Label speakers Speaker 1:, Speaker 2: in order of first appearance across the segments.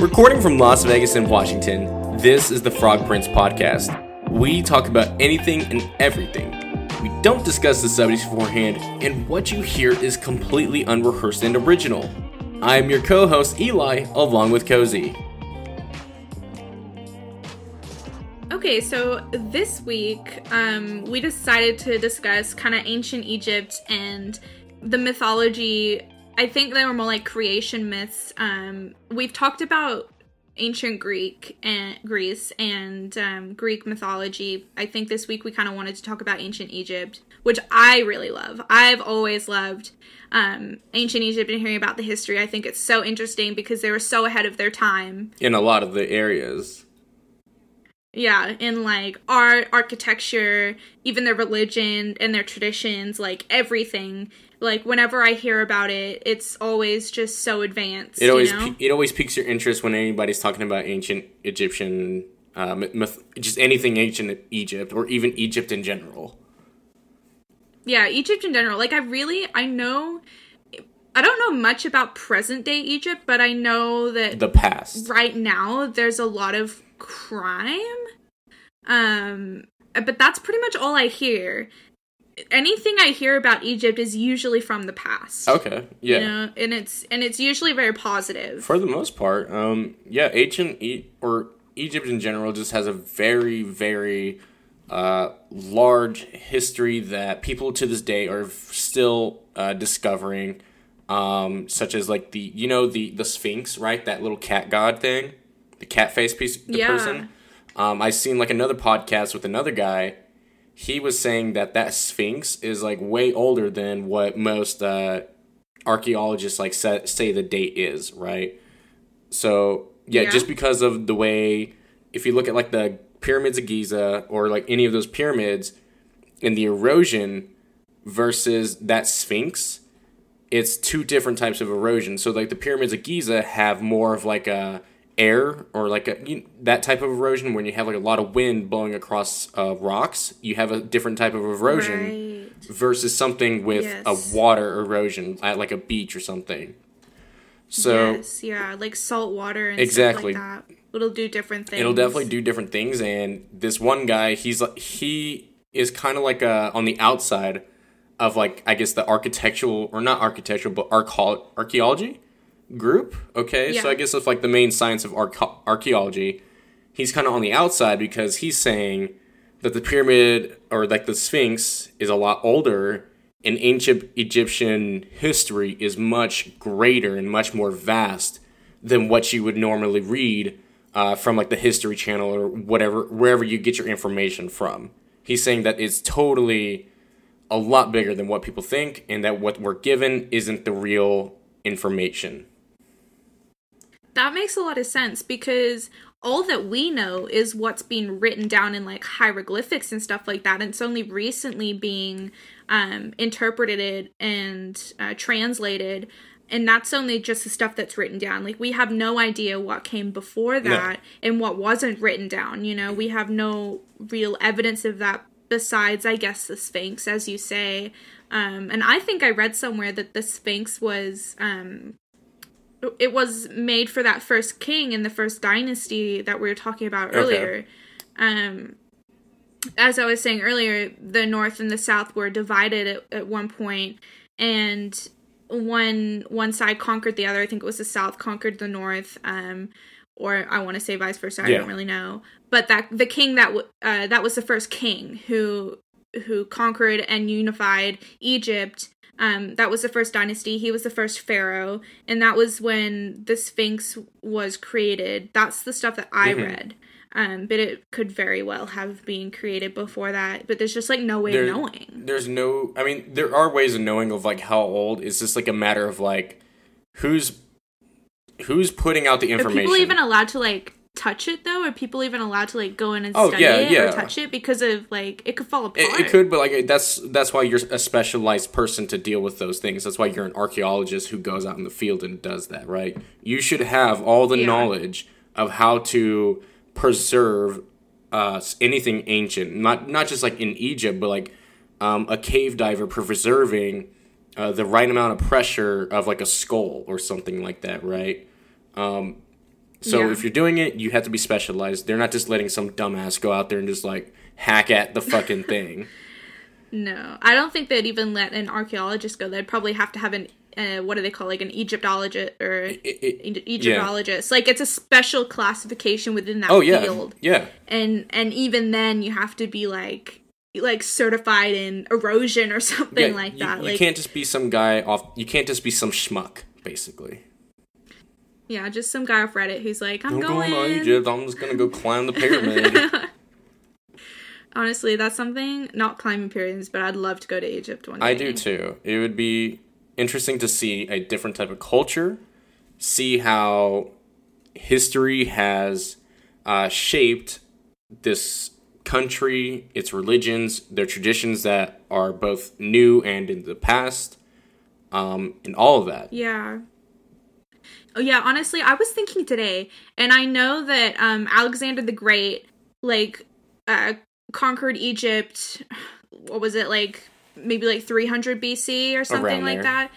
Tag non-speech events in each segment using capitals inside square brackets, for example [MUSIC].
Speaker 1: Recording from Las Vegas and Washington, this is the Frog Prince podcast. We talk about anything and everything. We don't discuss the subjects beforehand, and what you hear is completely unrehearsed and original. I am your co host, Eli, along with Cozy.
Speaker 2: Okay, so this week um, we decided to discuss kind of ancient Egypt and the mythology. I think they were more like creation myths. Um, we've talked about ancient Greek and Greece and um, Greek mythology. I think this week we kind of wanted to talk about ancient Egypt, which I really love. I've always loved um, ancient Egypt and hearing about the history. I think it's so interesting because they were so ahead of their time
Speaker 1: in a lot of the areas.
Speaker 2: Yeah, in like art, architecture, even their religion and their traditions, like everything. Like whenever I hear about it, it's always just so advanced.
Speaker 1: It always
Speaker 2: you know?
Speaker 1: it always piques your interest when anybody's talking about ancient Egyptian, uh, myth, just anything ancient Egypt or even Egypt in general.
Speaker 2: Yeah, Egypt in general. Like I really, I know. I don't know much about present day Egypt, but I know that
Speaker 1: the past
Speaker 2: right now there's a lot of crime. Um, but that's pretty much all I hear. Anything I hear about Egypt is usually from the past.
Speaker 1: Okay, yeah,
Speaker 2: you know, and it's and it's usually very positive
Speaker 1: for the most part. Um, yeah, ancient e- or Egypt in general just has a very very uh, large history that people to this day are still uh, discovering. Um, such as like the you know the the Sphinx, right? That little cat god thing, the cat face piece, the
Speaker 2: Yeah.
Speaker 1: person. Um, I seen like another podcast with another guy. He was saying that that Sphinx is like way older than what most uh, archaeologists like say, say the date is, right? So yeah,
Speaker 2: Yeah.
Speaker 1: just because of the way, if you look at like the pyramids of Giza or like any of those pyramids, and the erosion versus that Sphinx, it's two different types of erosion. So like the pyramids of Giza have more of like a air or like a you, that type of erosion when you have like a lot of wind blowing across uh, rocks. You have a different type of erosion
Speaker 2: Right.
Speaker 1: versus something with
Speaker 2: Yes.
Speaker 1: a water erosion at like a beach or something. So
Speaker 2: yes, yeah, like salt water and
Speaker 1: Exactly.
Speaker 2: stuff like that. It'll do different things.
Speaker 1: it'll definitely do different things. And this one guy, he's like he is kind of like a on the outside of like I guess the architectural or not architectural but archae- archaeology group. Okay, so I guess it's like the main science of archa- archaeology. He's kind of on the outside because he's saying that the pyramid or like the Sphinx is a lot older and ancient Egyptian history is much greater and much more vast than what you would normally read uh, from like the History Channel or whatever, wherever you get your information from. He's saying that it's totally a lot bigger than what people think and that what we're given isn't the real information.
Speaker 2: That makes a lot of sense because all that we know is what's being written down in like hieroglyphics and stuff like that. And it's only recently being um, interpreted and uh, translated. And that's only just the stuff that's written down. Like, we have no idea what came before that and what wasn't written down. You know, we have no real evidence of that besides, I guess, the Sphinx, as you say. Um, and I think I read somewhere that the Sphinx was um, it was made for that first king in the first dynasty that we were talking about earlier. Okay. Um, as I was saying earlier, the north and the south were divided at, at one point, and one one side conquered the other. I think it was the south conquered the north, um, or I want to say vice versa. I don't really know. But that the king that w- uh, that was the first king who who conquered and unified Egypt. Um, that was the first dynasty. He was the first pharaoh, and that was when the Sphinx was created. That's the stuff that I
Speaker 1: Mhm.
Speaker 2: read. Um, but it could very well have been created before that. But there's just like no way
Speaker 1: There-
Speaker 2: of knowing.
Speaker 1: There's no, I mean, there are ways of knowing of like how old. It's just like a matter of like who's who's putting out the
Speaker 2: Are
Speaker 1: information.
Speaker 2: people even allowed to like touch it though? Are people even allowed to like go in and
Speaker 1: Oh,
Speaker 2: study
Speaker 1: yeah,
Speaker 2: it
Speaker 1: yeah.
Speaker 2: or touch it because of like it could fall apart?
Speaker 1: It, it could, but like that's that's why you're a specialized person to deal with those things. That's why you're an archaeologist who goes out in the field and does that, right? You should have all the
Speaker 2: Yeah.
Speaker 1: knowledge of how to preserve uh, anything ancient, not not just like in Egypt, but like um, a cave diver preserving uh, the right amount of pressure of like a skull or something like that, right? Um, So
Speaker 2: Yeah.
Speaker 1: if you're doing it, you have to be specialized. They're not just letting some dumbass go out there and just like hack at the fucking [LAUGHS] thing.
Speaker 2: No, I don't think they'd even let an archaeologist go. They'd probably have to have an uh, what do they call like an Egyptologist or
Speaker 1: It- it-
Speaker 2: Egyptologist. Like it's a special classification within that
Speaker 1: oh yeah,
Speaker 2: field,
Speaker 1: yeah.
Speaker 2: and and even then you have to be like like certified in erosion or [LAUGHS] something
Speaker 1: Yeah,
Speaker 2: like
Speaker 1: you,
Speaker 2: that.
Speaker 1: you
Speaker 2: like
Speaker 1: can't just be some guy off. You can't just be some schmuck, basically.
Speaker 2: Yeah, just some guy off Reddit who's like, I'm
Speaker 1: I'm
Speaker 2: going.
Speaker 1: going to Egypt. I'm just gonna go climb the pyramid. [LAUGHS]
Speaker 2: Honestly, that's something not climbing pyramids, but I'd love to go to Egypt one day.
Speaker 1: I do too. It would be interesting to see a different type of culture, see how history has uh, shaped this country, its religions, their traditions that are both new and in the past, um, and all of that.
Speaker 2: Yeah. Oh yeah, honestly, I was thinking today, and I know that um Alexander the Great like uh conquered Egypt what was it like maybe like 300 BC or something
Speaker 1: Around
Speaker 2: like
Speaker 1: there.
Speaker 2: that.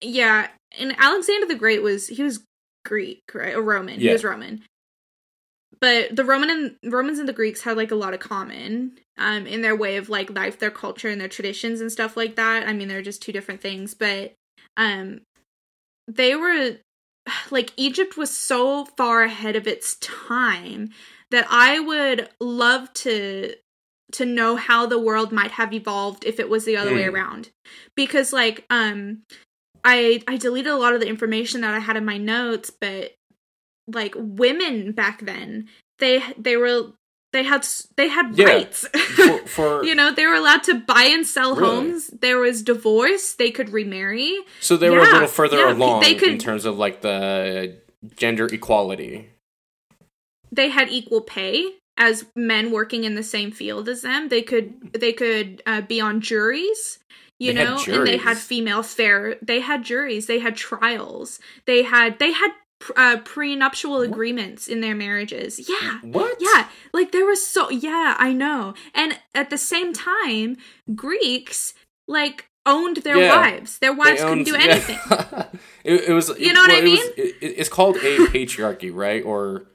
Speaker 2: Yeah, and Alexander the Great was he was Greek, right? Or Roman. He was Roman. But the Roman and Romans and the Greeks had like a lot of common um in their way of like life, their culture and their traditions and stuff like that. I mean, they're just two different things, but um they were [SIGHS] like Egypt was so far ahead of its time that I would love to to know how the world might have evolved if it was the other way
Speaker 1: Hmm.
Speaker 2: around. Because like um I I deleted a lot of the information that I had in my notes, but like women back then, they they were they had they had
Speaker 1: Yeah.
Speaker 2: rights.
Speaker 1: For, for [LAUGHS]
Speaker 2: you know, they were allowed to buy and sell
Speaker 1: Really?
Speaker 2: homes. There was divorce. They could remarry.
Speaker 1: so they were a little further
Speaker 2: yeah,
Speaker 1: along
Speaker 2: they
Speaker 1: in terms of like the gender equality.
Speaker 2: they had equal pay as men working in the same field as them. They could they could uh, be on juries, you
Speaker 1: They had
Speaker 2: know, and they had female fair. They had juries. They had trials. They had they had uh, prenuptial agreements in their marriages. Yeah.
Speaker 1: What?
Speaker 2: Yeah, like there was so yeah, I know. And at the same time, Greeks like owned their
Speaker 1: Yeah.
Speaker 2: wives. Their wives couldn't
Speaker 1: owned-
Speaker 2: do [LAUGHS]
Speaker 1: yeah.
Speaker 2: anything. [LAUGHS]
Speaker 1: it, it was.
Speaker 2: You know what I
Speaker 1: it was-
Speaker 2: mean?
Speaker 1: it- it's called a patriarchy, right? Or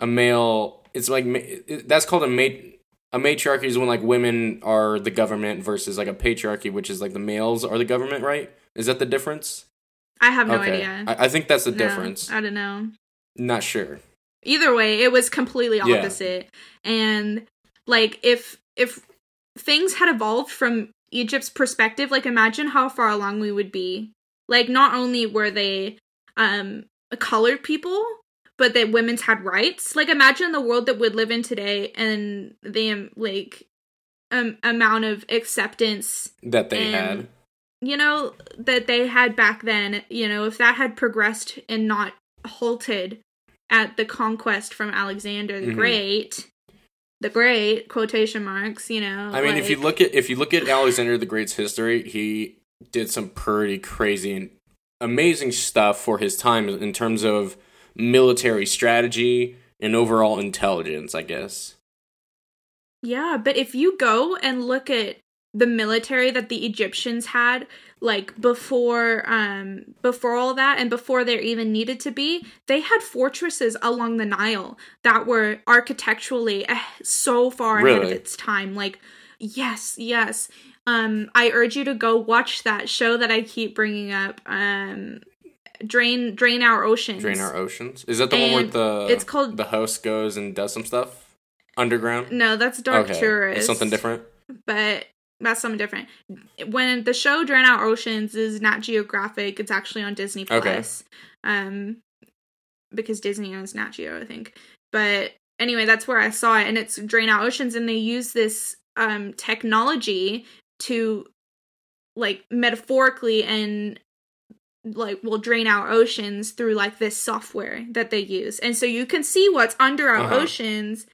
Speaker 1: a male. It's like it- that's called a mate A matriarchy is when like women are the government versus like a patriarchy, which is like the males are the government, right? Is that the difference?
Speaker 2: I have no idea.
Speaker 1: I, I think that's the
Speaker 2: No,
Speaker 1: difference.
Speaker 2: I don't know.
Speaker 1: Not sure.
Speaker 2: either way it was completely
Speaker 1: Yeah.
Speaker 2: opposite and like if if things had evolved from egypt's perspective like imagine how far along we would be like not only were they um colored people but that women's had rights like imagine the world that we'd live in today and the like um, amount of acceptance
Speaker 1: That they had.
Speaker 2: You know that they had back then you know if that had progressed and not halted at the conquest from alexander the
Speaker 1: Mhm.
Speaker 2: great the great quotation marks you know
Speaker 1: I mean, if you look at if you look at Alexander the Great's history, he did some pretty crazy and amazing stuff for his time in terms of military strategy and overall intelligence. I guess.
Speaker 2: yeah but if you go and look at the military that the egyptians had like before um before all that and before there even needed to be they had fortresses along the nile that were architecturally eh, so far ahead of its time like yes yes um i urge you to go watch that show that i keep bringing up um drain drain our oceans
Speaker 1: Drain our oceans. Is that the one where the
Speaker 2: it's called-
Speaker 1: the host goes and does some stuff underground?
Speaker 2: no that's dark
Speaker 1: okay,
Speaker 2: tourist
Speaker 1: It's something different.
Speaker 2: but that's something different. When the show Drain Out Oceans is not geographic, it's actually on Disney
Speaker 1: Okay.
Speaker 2: Plus. Um because Disney owns Nat Geo, I think. But anyway, that's where I saw it and it's Drain Out Oceans and they use this um technology to like metaphorically and like will drain our oceans through like this software that they use. And so you can see what's under our
Speaker 1: Uh-huh.
Speaker 2: oceans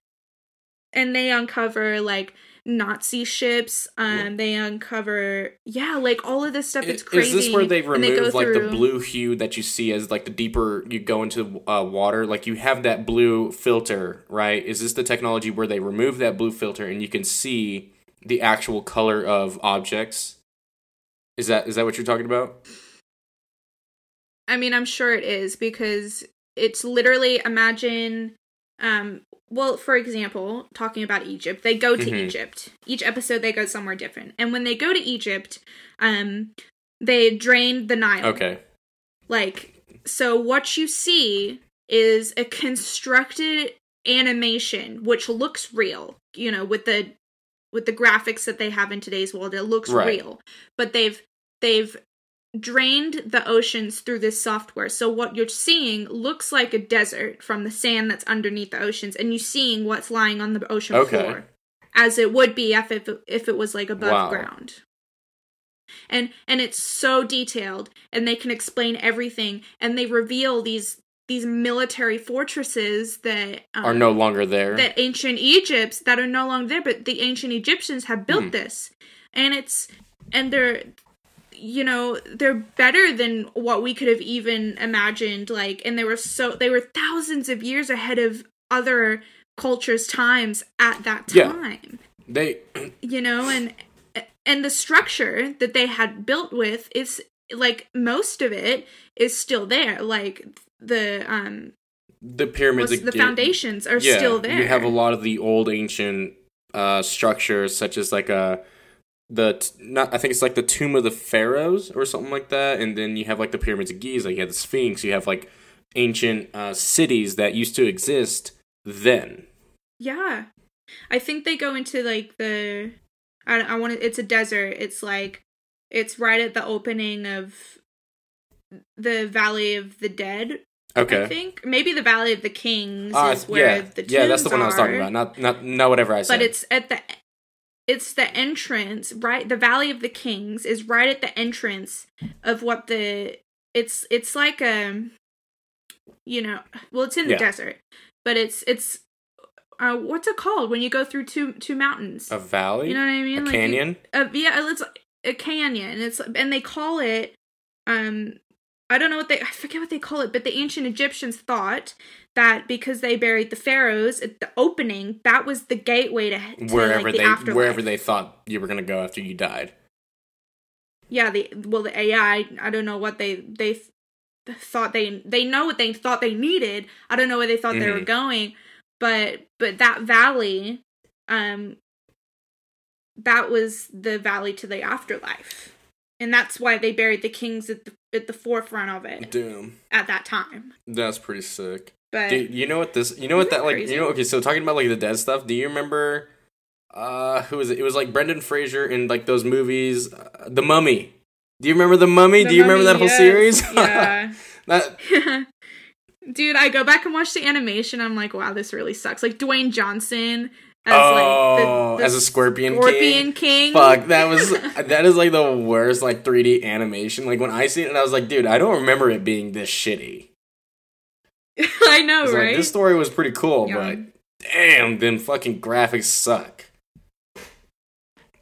Speaker 2: and they uncover like Nazi ships. Um, they uncover yeah, like all of this stuff. It's crazy.
Speaker 1: Is this where they remove like the blue hue that you see as like the deeper you go into uh, water? Like you have that blue filter, right? Is this the technology where they remove that blue filter and you can see the actual color of objects? Is that is that what you're talking about?
Speaker 2: I mean, I'm sure it is because it's literally imagine um well for example talking about egypt they go to
Speaker 1: Mhm.
Speaker 2: egypt each episode they go somewhere different and when they go to egypt um they drain the nile
Speaker 1: Okay.
Speaker 2: like so what you see is a constructed animation which looks real you know with the with the graphics that they have in today's world it looks
Speaker 1: Right.
Speaker 2: real but they've they've drained the oceans through this software so what you're seeing looks like a desert from the sand that's underneath the oceans and you're seeing what's lying on the ocean
Speaker 1: Okay.
Speaker 2: floor as it would be if it, if it was like above
Speaker 1: Wow.
Speaker 2: ground and and it's so detailed and they can explain everything and they reveal these these military fortresses that um,
Speaker 1: Are no longer there.
Speaker 2: that ancient Egypt's that are no longer there, but the ancient Egyptians have built
Speaker 1: Hmm.
Speaker 2: this, and it's and they're you know they're better than what we could have even imagined. Like, and they were so they were thousands of years ahead of other cultures' times at that time Yeah.
Speaker 1: they [CLEARS THROAT]
Speaker 2: You know, and and the structure that they had built with is like most of it is still there. Like the um
Speaker 1: the pyramids
Speaker 2: the foundations are
Speaker 1: yeah,
Speaker 2: still there.
Speaker 1: You have a lot of the old ancient uh, structures, such as like a the t- not I think it's like the tomb of the pharaohs or something like that, and then you have like the pyramids of Giza. You have the Sphinx. You have like ancient uh, cities that used to exist then.
Speaker 2: Yeah. I think they go into like the I I want to it's a desert. It's like it's right at the opening of the Valley of the Dead,
Speaker 1: Okay.
Speaker 2: I think. Maybe the Valley of the Kings
Speaker 1: Ah,
Speaker 2: is where
Speaker 1: yeah,
Speaker 2: the
Speaker 1: yeah, that's the
Speaker 2: tombs
Speaker 1: one I was talking about. Not not not whatever I said.
Speaker 2: But it's at the it's the entrance, right? The Valley of the Kings is right at the entrance of what the it's it's like a you know, well it's in the
Speaker 1: Yeah.
Speaker 2: desert, but it's it's uh what's it called when you go through two two mountains?
Speaker 1: a valley,
Speaker 2: You know what I mean? Like,
Speaker 1: canyon.
Speaker 2: Uh, yeah, it's a canyon. It's and they call it um I don't know what they I forget what they call it, but the ancient Egyptians thought that because they buried the pharaohs at the opening, that was the gateway to, to
Speaker 1: wherever
Speaker 2: like, the
Speaker 1: they
Speaker 2: afterlife.
Speaker 1: wherever they thought you were gonna go after you died.
Speaker 2: yeah, the well, the AI. I don't know what they they thought they they know what they thought they needed. I don't know where they thought they were
Speaker 1: Mhm.
Speaker 2: going, but but that valley, um, that was the valley to the afterlife, and that's why they buried the kings at the at the forefront of it
Speaker 1: Damn,
Speaker 2: at that time.
Speaker 1: that's pretty sick.
Speaker 2: But
Speaker 1: Dude, you know what this? You know what that like?
Speaker 2: crazy?
Speaker 1: You know? Okay, so talking about like the dead stuff. Do you remember? Uh, who was it? It was like Brendan Fraser in like those movies, uh, The Mummy. Do you remember The Mummy?
Speaker 2: The
Speaker 1: Do you remember that whole
Speaker 2: yes,
Speaker 1: series? [LAUGHS]
Speaker 2: yeah. [LAUGHS]
Speaker 1: that [LAUGHS]
Speaker 2: Dude, I go back and watch the animation. I'm like, wow, this really sucks. Like Dwayne Johnson as
Speaker 1: oh,
Speaker 2: like the, oh, the
Speaker 1: as a scorpion,
Speaker 2: Scorpion
Speaker 1: king.
Speaker 2: King.
Speaker 1: Fuck, that was that is like the worst like 3D animation. Like when I seen it, I was like, dude, I don't remember it being this shitty. [LAUGHS]
Speaker 2: I know,
Speaker 1: It's like,
Speaker 2: right?
Speaker 1: this story was pretty cool,
Speaker 2: Yeah.
Speaker 1: but damn, them fucking graphics suck.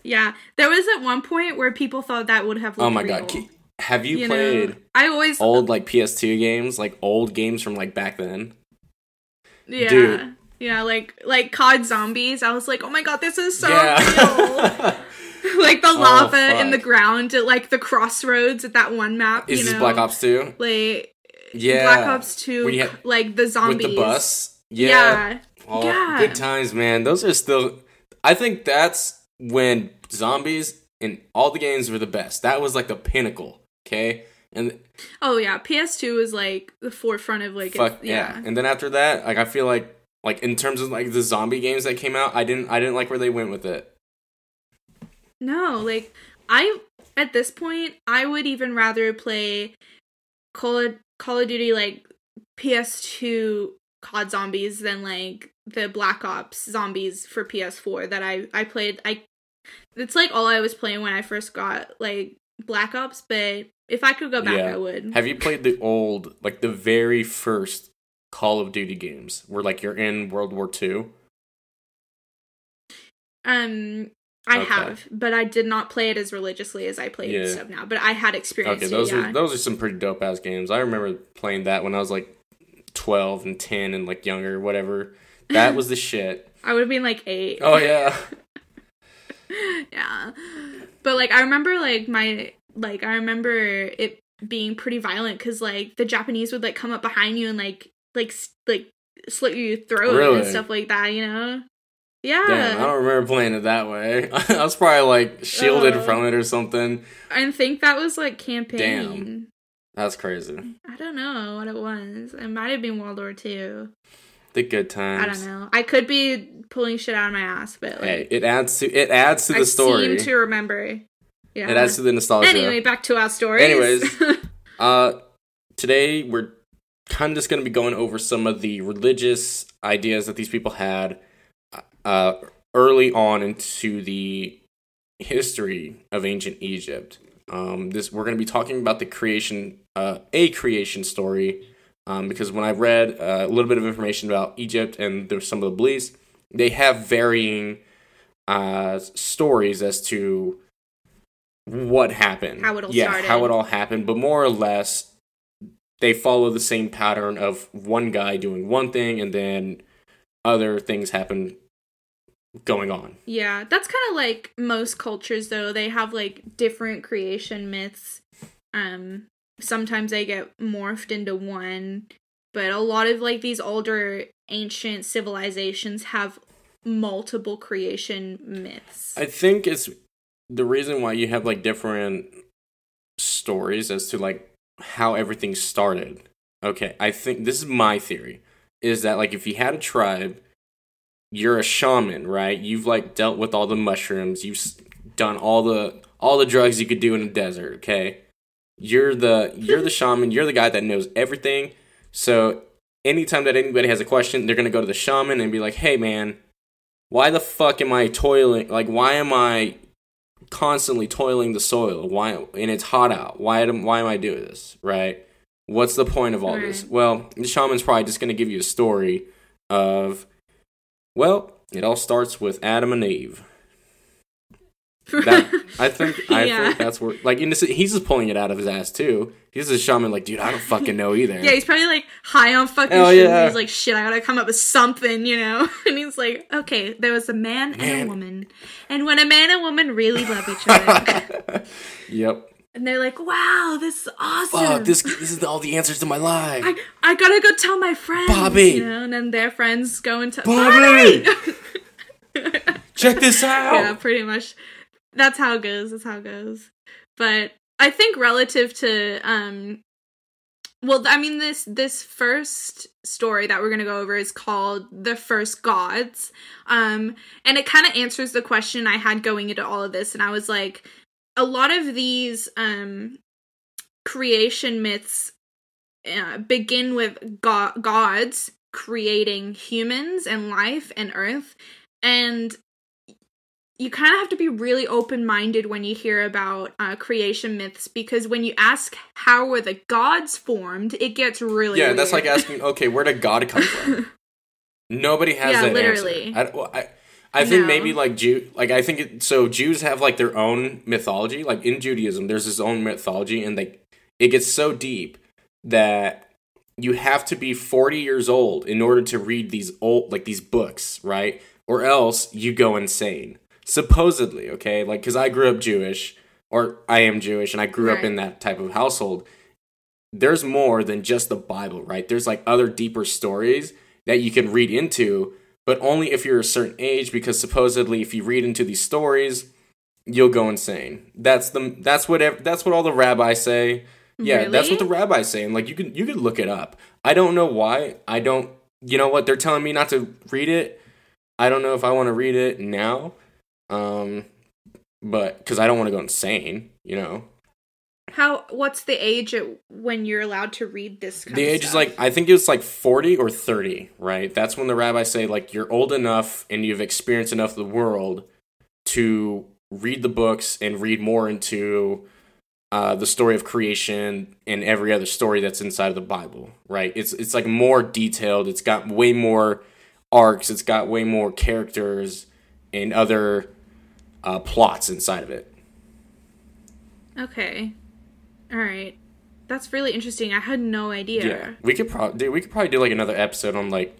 Speaker 2: yeah, there was at one point where people thought that would have. Looked
Speaker 1: Oh my
Speaker 2: real,
Speaker 1: god, have you,
Speaker 2: you know?
Speaker 1: played
Speaker 2: I always,
Speaker 1: old like PS2 games, like old games from like back then?
Speaker 2: yeah,
Speaker 1: dude.
Speaker 2: Yeah, like like COD Zombies. I was like, oh my god, this is so real. [LAUGHS] like the
Speaker 1: Oh,
Speaker 2: lava in the ground at like the crossroads at that one map.
Speaker 1: Is
Speaker 2: you
Speaker 1: this
Speaker 2: know?
Speaker 1: Black Ops 2?
Speaker 2: Like
Speaker 1: Yeah.
Speaker 2: Black Ops Two,
Speaker 1: Where you had-
Speaker 2: like the zombies
Speaker 1: With the bus? Yeah.
Speaker 2: Yeah,
Speaker 1: Oh,
Speaker 2: Yeah.
Speaker 1: good times, man. Those are still. I think that's when zombies in all the games were the best. That was like the pinnacle. Okay, and
Speaker 2: Oh yeah, PS2 is like the forefront of like
Speaker 1: fuck
Speaker 2: it,
Speaker 1: yeah.
Speaker 2: yeah.
Speaker 1: And then after that, like I feel like like in terms of like the zombie games that came out, I didn't I didn't like where they went with it.
Speaker 2: No, like I at this point I would even rather play Call of, Call of Duty like PS2 COD zombies than like the Black Ops zombies for PS4 that I I played. I it's like all I was playing when I first got like Black Ops, but if I could go back,
Speaker 1: Yeah.
Speaker 2: I would.
Speaker 1: Have you played the old like the very first Call of Duty games where like you're in World War II?
Speaker 2: Um, I
Speaker 1: Okay.
Speaker 2: have, but I did not play it as religiously as I play
Speaker 1: Yeah.
Speaker 2: stuff now. But I had experience.
Speaker 1: Okay,
Speaker 2: it,
Speaker 1: those
Speaker 2: yeah.
Speaker 1: are those are some pretty dope ass games. I remember playing that when I was like twelve and ten and like younger, whatever. That was the [LAUGHS] shit.
Speaker 2: I would have been like eight.
Speaker 1: Oh yeah. [LAUGHS] [LAUGHS]
Speaker 2: yeah. But like I remember like my like I remember it being pretty violent cuz like the Japanese would like come up behind you and like like like slit your throat
Speaker 1: Really?
Speaker 2: and stuff like that. You know? Yeah.
Speaker 1: Damn, I don't remember playing it that way. [LAUGHS] I was probably like shielded
Speaker 2: Uh.
Speaker 1: from it or something.
Speaker 2: I think that was like campaign. Damn.
Speaker 1: That's crazy.
Speaker 2: I don't know what it was. It might have been World War Two.
Speaker 1: The good times.
Speaker 2: I don't know. I could be pulling shit out of my ass, but like
Speaker 1: Hey, it adds to it adds to the
Speaker 2: I
Speaker 1: story.
Speaker 2: seem to remember. Yeah.
Speaker 1: It adds to the nostalgia.
Speaker 2: anyway, back to our story.
Speaker 1: Anyways. [LAUGHS] Uh, today we're kind of just going to be going over some of the religious ideas that these people had uh, early on into the history of ancient Egypt. Um, this we're going to be talking about the creation, uh, a creation story, um, because when I read uh, a little bit of information about Egypt and there's some of the beliefs, they have varying uh, stories as to what happened,
Speaker 2: How it all
Speaker 1: yeah,
Speaker 2: started.
Speaker 1: how it all happened, but more or less, they follow the same pattern of one guy doing one thing and then other things happen going on.
Speaker 2: yeah, that's kind of like most cultures, though. They have like different creation myths. Um, sometimes they get morphed into one, but a lot of like these older ancient civilizations have multiple creation myths.
Speaker 1: I think it's the reason why you have like different stories as to like how everything started. Okay, I think this is my theory is that like if you had a tribe, you're a shaman, right? You've like dealt with all the mushrooms, you've done all the all the drugs you could do in the desert, okay? You're the you're the shaman, you're the guy that knows everything. So anytime that anybody has a question, they're going to go to the shaman and be like, "Hey man, why the fuck am I toiling? Like, why am I constantly toiling the soil? Why and it's hot out? Why am why am I doing this? Right? What's the point of all this? Well, the shaman's probably just gonna give you a story of, well, it all starts with Adam and Eve. That I [LAUGHS] think I
Speaker 2: Yeah.
Speaker 1: think that's where like in this, he's just pulling it out of his ass too. He's a shaman, like, dude, I don't fucking know either.
Speaker 2: Yeah, he's probably like high on fucking
Speaker 1: Hell
Speaker 2: shit.
Speaker 1: yeah.
Speaker 2: He's like, shit, I gotta come up with something, you know? [LAUGHS] And he's like, okay, there was a man, and a woman. And when a man and woman really love each other, [LAUGHS]
Speaker 1: yep.
Speaker 2: and they're like, wow, this is awesome.
Speaker 1: Fuck, this this is all the answers to my life.
Speaker 2: I, I gotta go tell my friends.
Speaker 1: Bobby.
Speaker 2: You know? And then their friends go and tell
Speaker 1: Bobby!
Speaker 2: Bobby!
Speaker 1: Check this out.
Speaker 2: yeah, pretty much. That's how it goes. That's how it goes. But I think relative to um well, I mean this this first story that we're going to go over is called The First Gods. Um and it kind of answers the question I had going into all of this and I was like a lot of these um creation myths uh, begin with go- gods creating humans and life and earth and you kind of have to be really open-minded when you hear about uh, creation myths because when you ask how were the gods formed it gets really
Speaker 1: yeah, that's like asking, okay, where did God come from? [LAUGHS] Nobody has
Speaker 2: Yeah,
Speaker 1: that
Speaker 2: literally.
Speaker 1: answer. I, well, I, I think
Speaker 2: No.
Speaker 1: maybe like Jew, like I think it, so. Jews have like their own mythology. Like in Judaism, there's this own mythology, and like it gets so deep that you have to be 40 years old in order to read these old like these books, right? Or else you go insane. Supposedly, okay? Like cuz I grew up Jewish or I am Jewish and I grew up in that type of household. There's more than just the Bible, right? There's like other deeper stories that you can read into, but only if you're a certain age because supposedly if you read into these stories, you'll go insane. That's the that's what that's what all the rabbis say. Yeah, that's what the rabbis say. And like you can you can look it up. I don't know why. I don't you know what? They're telling me not to read it. I don't know if I want to read it now. Um but cuz I don't want to go insane, you know.
Speaker 2: how what's the age at when you're allowed to read this kind
Speaker 1: The age is like I think it was like 40 or 30, right? That's when the rabbis say like you're old enough and you've experienced enough of the world to read the books and read more into uh, the story of creation and every other story that's inside of the Bible, right? It's it's like more detailed. It's got way more arcs. It's got way more characters and other uh, plots inside of it.
Speaker 2: okay all right that's really interesting i had no idea
Speaker 1: Yeah, we could probably we could probably do like another episode on like.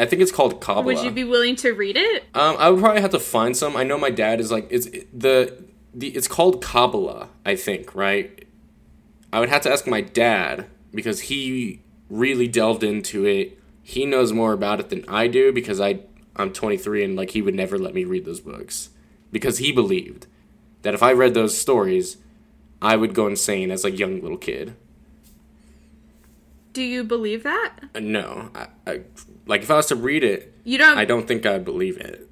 Speaker 1: I think it's called Kabbalah.
Speaker 2: would you be willing to read it
Speaker 1: Um, I would probably have to find some. I know my dad is like it's it- the the it's called Kabbalah. I think right. I would have to ask my dad because he really delved into it. He knows more about it than I do because I I'm 23 and like he would never let me read those books because he believed that if I read those stories, I would go insane as a young little kid.
Speaker 2: Do you believe that?
Speaker 1: Uh, no, I, I like if I was to read it,
Speaker 2: You don't
Speaker 1: I don't think I'd believe it.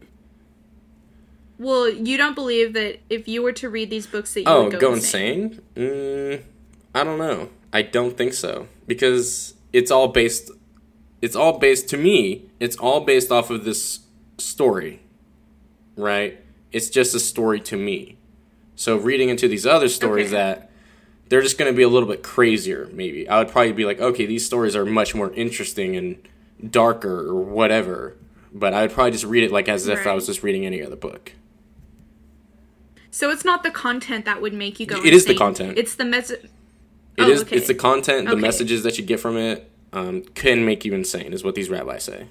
Speaker 2: Well, you don't believe that if you were to read these books that you
Speaker 1: Oh,
Speaker 2: would go,
Speaker 1: go
Speaker 2: insane.
Speaker 1: insane? Mm, I don't know. I don't think so because it's all based. It's all based to me. It's all based off of this story, right? It's just a story to me. So reading into these other stories
Speaker 2: Okay.
Speaker 1: that they're just going to be a little bit crazier. Maybe I would probably be like, okay, these stories are much more interesting and darker or whatever. But I would probably just read it like as if I was just reading any other book.
Speaker 2: So it's not the content that would make you go.
Speaker 1: It is the content.
Speaker 2: It's the message.
Speaker 1: It
Speaker 2: Oh,
Speaker 1: is.
Speaker 2: okay.
Speaker 1: It's the content, the
Speaker 2: Okay.
Speaker 1: messages that you get from it um, can make you insane, is what these rabbis say.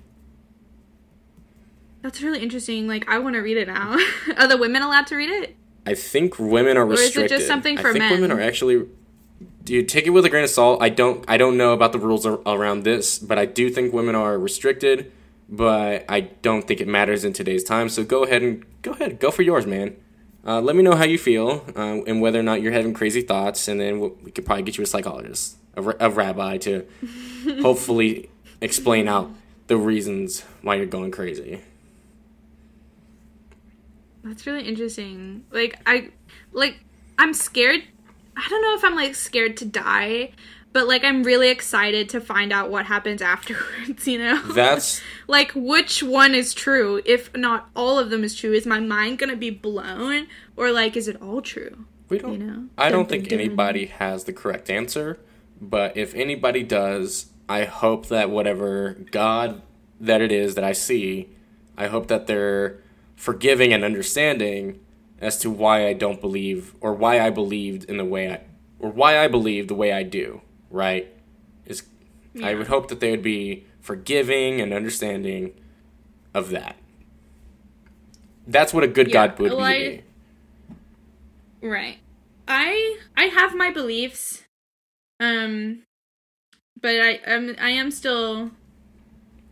Speaker 2: That's really interesting. Like, I want to read it now. [LAUGHS] are the women allowed to read it?
Speaker 1: I think women are restricted.
Speaker 2: Or is it just something for
Speaker 1: I think
Speaker 2: men?
Speaker 1: women are actually. Do you take it with a grain of salt? I don't. I don't know about the rules ar- around this, but I do think women are restricted. But I don't think it matters in today's time. So go ahead and go ahead, go for yours, man. Uh, let me know how you feel uh, and whether or not you're having crazy thoughts, and then we'll, we could probably get you a psychologist, a, a rabbi, to [LAUGHS] hopefully explain out the reasons why you're going crazy.
Speaker 2: That's really interesting. Like, I, like, I'm scared. I don't know if I'm like scared to die, but like I'm really excited to find out what happens afterwards. You know. [LAUGHS]
Speaker 1: That's
Speaker 2: like which one is true if not all of them is true is my mind gonna be blown or like is it all true
Speaker 1: We don't.
Speaker 2: You know?
Speaker 1: I don't think anybody has the correct answer, but if anybody does, I hope that whatever God that it is that I see, I hope that they're forgiving and understanding as to why I don't believe or why I believed in the way I or why I believe the way I do. Right? Is I would hope that they would be forgiving and understanding of that. That's what a good
Speaker 2: Yeah,
Speaker 1: God would
Speaker 2: well,
Speaker 1: be. me.
Speaker 2: right i i have my beliefs um but i am i am still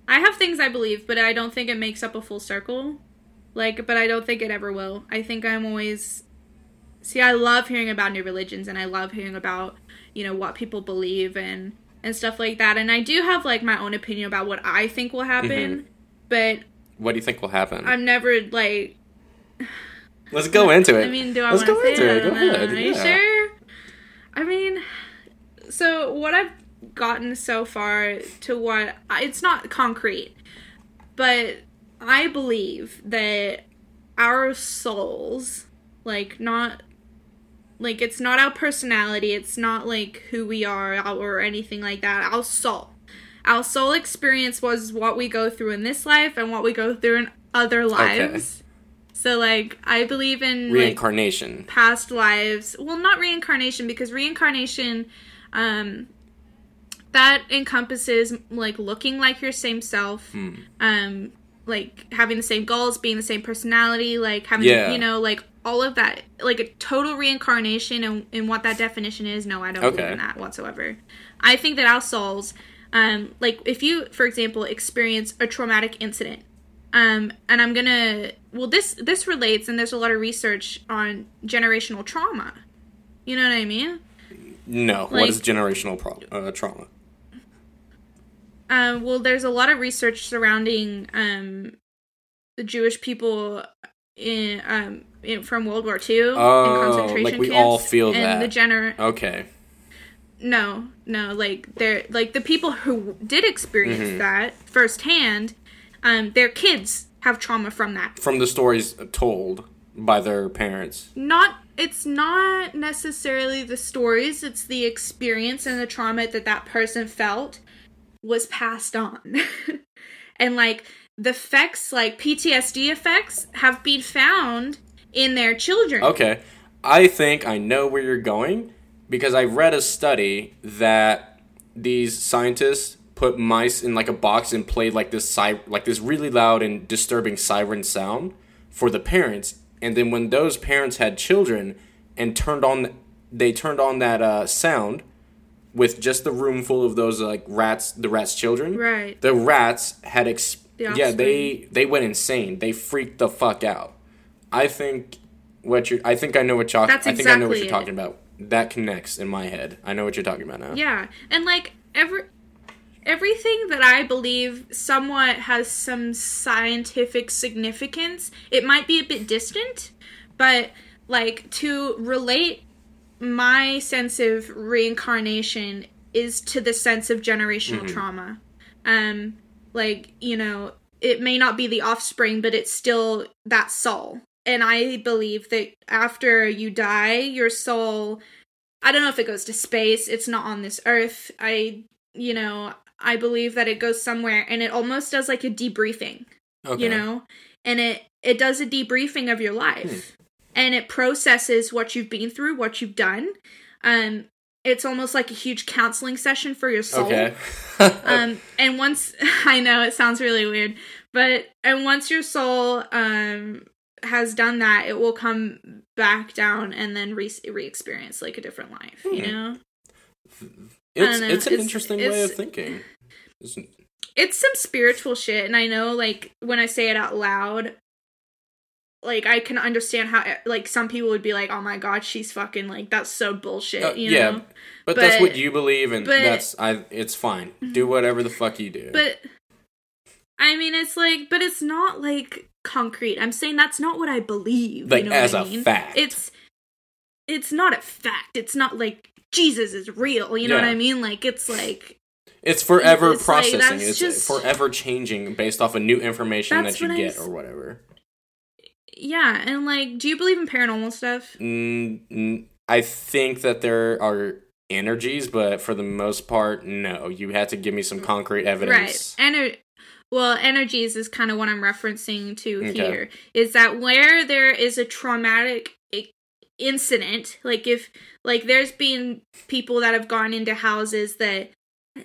Speaker 2: i have things i believe but i don't think it makes up a full circle like but i don't think it ever will i think i'm always see i love hearing about new religions and i love hearing about you know what people believe and and stuff like that and i do have like my own opinion about what i think will happen but
Speaker 1: What do you think will happen?
Speaker 2: i'm never like
Speaker 1: Let's go into it.
Speaker 2: I mean, do I
Speaker 1: Let's
Speaker 2: want to
Speaker 1: go
Speaker 2: say
Speaker 1: into
Speaker 2: it?
Speaker 1: it. Go
Speaker 2: I don't know.
Speaker 1: ahead.
Speaker 2: Are you sure? I mean, so what I've gotten so far to what it's not concrete, but I believe that our souls, like not like it's not our personality, it's not like who we are or anything like that. Our soul. Our soul experience was what we go through in this life and what we go through in other lives. So like I believe in like
Speaker 1: Reincarnation.
Speaker 2: past lives. Well, not reincarnation because reincarnation um that encompasses like looking like your same self.
Speaker 1: Hmm.
Speaker 2: Um like having the same goals, being the same personality, like having
Speaker 1: Yeah.
Speaker 2: you know like all of that like a total reincarnation and, and what that definition is no i don't
Speaker 1: Okay.
Speaker 2: believe in that whatsoever i think that our souls um like if you for example experience a traumatic incident um and i'm gonna well this this relates and there's a lot of research on generational trauma you know what i mean
Speaker 1: No.
Speaker 2: Like-
Speaker 1: what is generational pro- uh, trauma?
Speaker 2: um well there's a lot of research surrounding um the jewish people in um in, from world war ii
Speaker 1: Oh,
Speaker 2: in concentration
Speaker 1: like we
Speaker 2: camps
Speaker 1: all feel
Speaker 2: and
Speaker 1: that.
Speaker 2: the gener
Speaker 1: Okay.
Speaker 2: No, no, like they're like the people who did experience
Speaker 1: Mm-hmm.
Speaker 2: that firsthand, um, their kids have trauma from that.
Speaker 1: From the stories told by their parents.
Speaker 2: Not it's not necessarily the stories, it's the experience and the trauma that that person felt was passed on. [LAUGHS] and like the effects like PTSD effects have been found in their children.
Speaker 1: Okay. I think I know where you're going because I read a study that these scientists put mice in like a box and played like this si- like this really loud and disturbing siren sound for the parents and then when those parents had children and turned on they turned on that uh, sound with just the room full of those like rats, the rats' children.
Speaker 2: Right.
Speaker 1: The rats had ex-
Speaker 2: The
Speaker 1: yeah they they went insane. They freaked the fuck out. I think what you I think I know what you're
Speaker 2: That's
Speaker 1: I think I know what you're
Speaker 2: it.
Speaker 1: talking about. That connects in my head. I know what you're talking about now.
Speaker 2: Yeah, and like every everything that I believe somewhat has some scientific significance. It might be a bit distant, but like to relate my sense of reincarnation is to the sense of generational trauma. Um like, you know, it may not be the offspring, but it's still that soul. And I believe that after you die, your soul I don't know if it goes to space. It's not on this earth. I, you know, I believe that it goes somewhere and it almost does like a debriefing,
Speaker 1: Okay.
Speaker 2: you know? And it it does a debriefing of your life. And it processes what you've been through, what you've done. Um it's almost like a huge counseling session for your soul.
Speaker 1: Okay. [LAUGHS]
Speaker 2: Um and once [LAUGHS] I know it sounds really weird, but and once your soul um has done that, it will come back down and then re re-experience like a different life, you
Speaker 1: Hmm.
Speaker 2: know?
Speaker 1: it's
Speaker 2: know,
Speaker 1: it's an
Speaker 2: it's-
Speaker 1: interesting way of
Speaker 2: it's-
Speaker 1: thinking. It's-
Speaker 2: it's some spiritual shit and i know like when i say it out loud like i can understand how like some people would be like oh my god she's fucking like that's so bullshit
Speaker 1: Uh,
Speaker 2: you
Speaker 1: yeah,
Speaker 2: know
Speaker 1: but, that's what you believe, and
Speaker 2: but-
Speaker 1: that's I. It's fine. Do whatever the fuck you do.
Speaker 2: but i mean it's like but it's not like concrete i'm saying that's not what i believe
Speaker 1: Like,
Speaker 2: you know
Speaker 1: as
Speaker 2: what I
Speaker 1: a
Speaker 2: mean?
Speaker 1: fact.
Speaker 2: it's it's not a fact it's not like jesus is real you know what i mean like it's like
Speaker 1: It's forever
Speaker 2: It's
Speaker 1: processing.
Speaker 2: that's
Speaker 1: it's
Speaker 2: just-
Speaker 1: forever changing based off of new information that you
Speaker 2: I'm
Speaker 1: get or whatever.
Speaker 2: yeah and like do you believe in paranormal stuff
Speaker 1: mm, I think that there are energies, but for the most part, no. You had to give me some concrete evidence.
Speaker 2: Right. Ener- well, energies is kind of what I'm referencing to
Speaker 1: Okay.
Speaker 2: here. Is that where there is a traumatic incident, like if like there's been people that have gone into houses that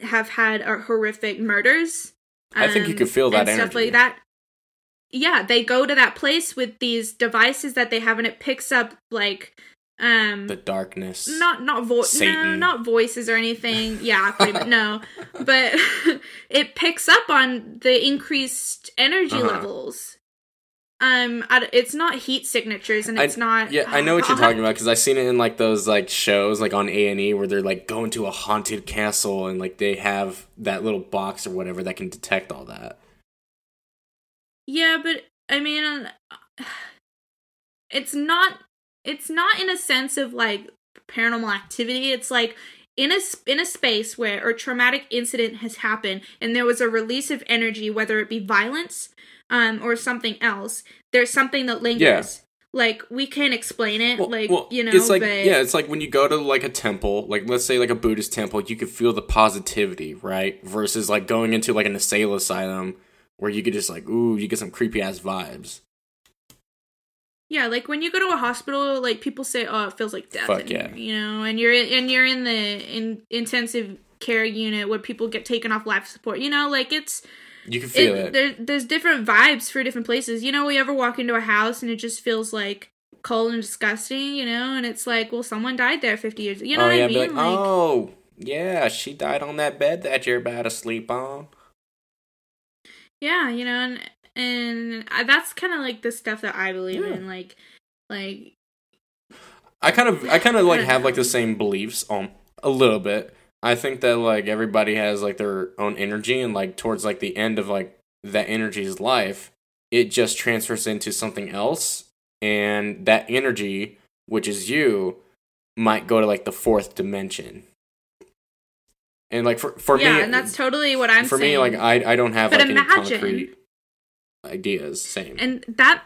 Speaker 2: have had uh, horrific murders.
Speaker 1: I think you
Speaker 2: um,
Speaker 1: could feel that
Speaker 2: and stuff like that. Yeah, they go to that place with these devices that they have, and it picks up like um
Speaker 1: The darkness.
Speaker 2: not not voice no, not voices or anything [LAUGHS] yeah pretty much no but [LAUGHS] it picks up on the increased energy
Speaker 1: Uh-huh.
Speaker 2: levels um it's not heat signatures and
Speaker 1: I-
Speaker 2: it's not
Speaker 1: Yeah, I know what you're talking about because I've seen it in like those like shows like on A and E where they're like going to a haunted castle and like they have that little box or whatever that can detect all that.
Speaker 2: yeah but i mean uh, it's not it's not in a sense of like paranormal activity it's like in a in a space where a traumatic incident has happened and there was a release of energy whether it be violence um or something else there's something that lingers like we can't explain it
Speaker 1: Well,
Speaker 2: like
Speaker 1: well,
Speaker 2: you know
Speaker 1: it's like
Speaker 2: but
Speaker 1: yeah, it's like when you go to like a temple, like let's say like a Buddhist temple, you could feel the positivity, right? Versus like going into like an asylum asylum where you could just like ooh, you get some creepy ass vibes.
Speaker 2: Yeah, like when you go to a hospital, like people say, "Oh, it feels like death."
Speaker 1: Fuck
Speaker 2: in
Speaker 1: yeah.
Speaker 2: you know, and you're in, and you're in the in intensive care unit where people get taken off life support. You know, like it's
Speaker 1: You can feel
Speaker 2: it,
Speaker 1: it.
Speaker 2: there. There's different vibes for different places. You know, we ever walk into a house and it just feels like cold and disgusting. You know, and it's like, well, someone died there 50 years. ago. You know
Speaker 1: oh
Speaker 2: what
Speaker 1: yeah,
Speaker 2: I mean?
Speaker 1: like, oh yeah, she died on that bed that you're about to sleep on.
Speaker 2: yeah, you know, and and I, that's kind of like the stuff that I believe
Speaker 1: Yeah.
Speaker 2: in. Like, like
Speaker 1: I kind of I kind of like [LAUGHS] have like the same beliefs on a little bit. I think that like everybody has like their own energy and like towards like the end of like that energy's life, it just transfers into something else and that energy, which is you, might go to like the fourth dimension. And like for for
Speaker 2: yeah,
Speaker 1: me
Speaker 2: and that's totally what I'm
Speaker 1: for
Speaker 2: saying.
Speaker 1: me like I I don't have
Speaker 2: But
Speaker 1: like any
Speaker 2: imagine-
Speaker 1: concrete ideas. Same.
Speaker 2: and that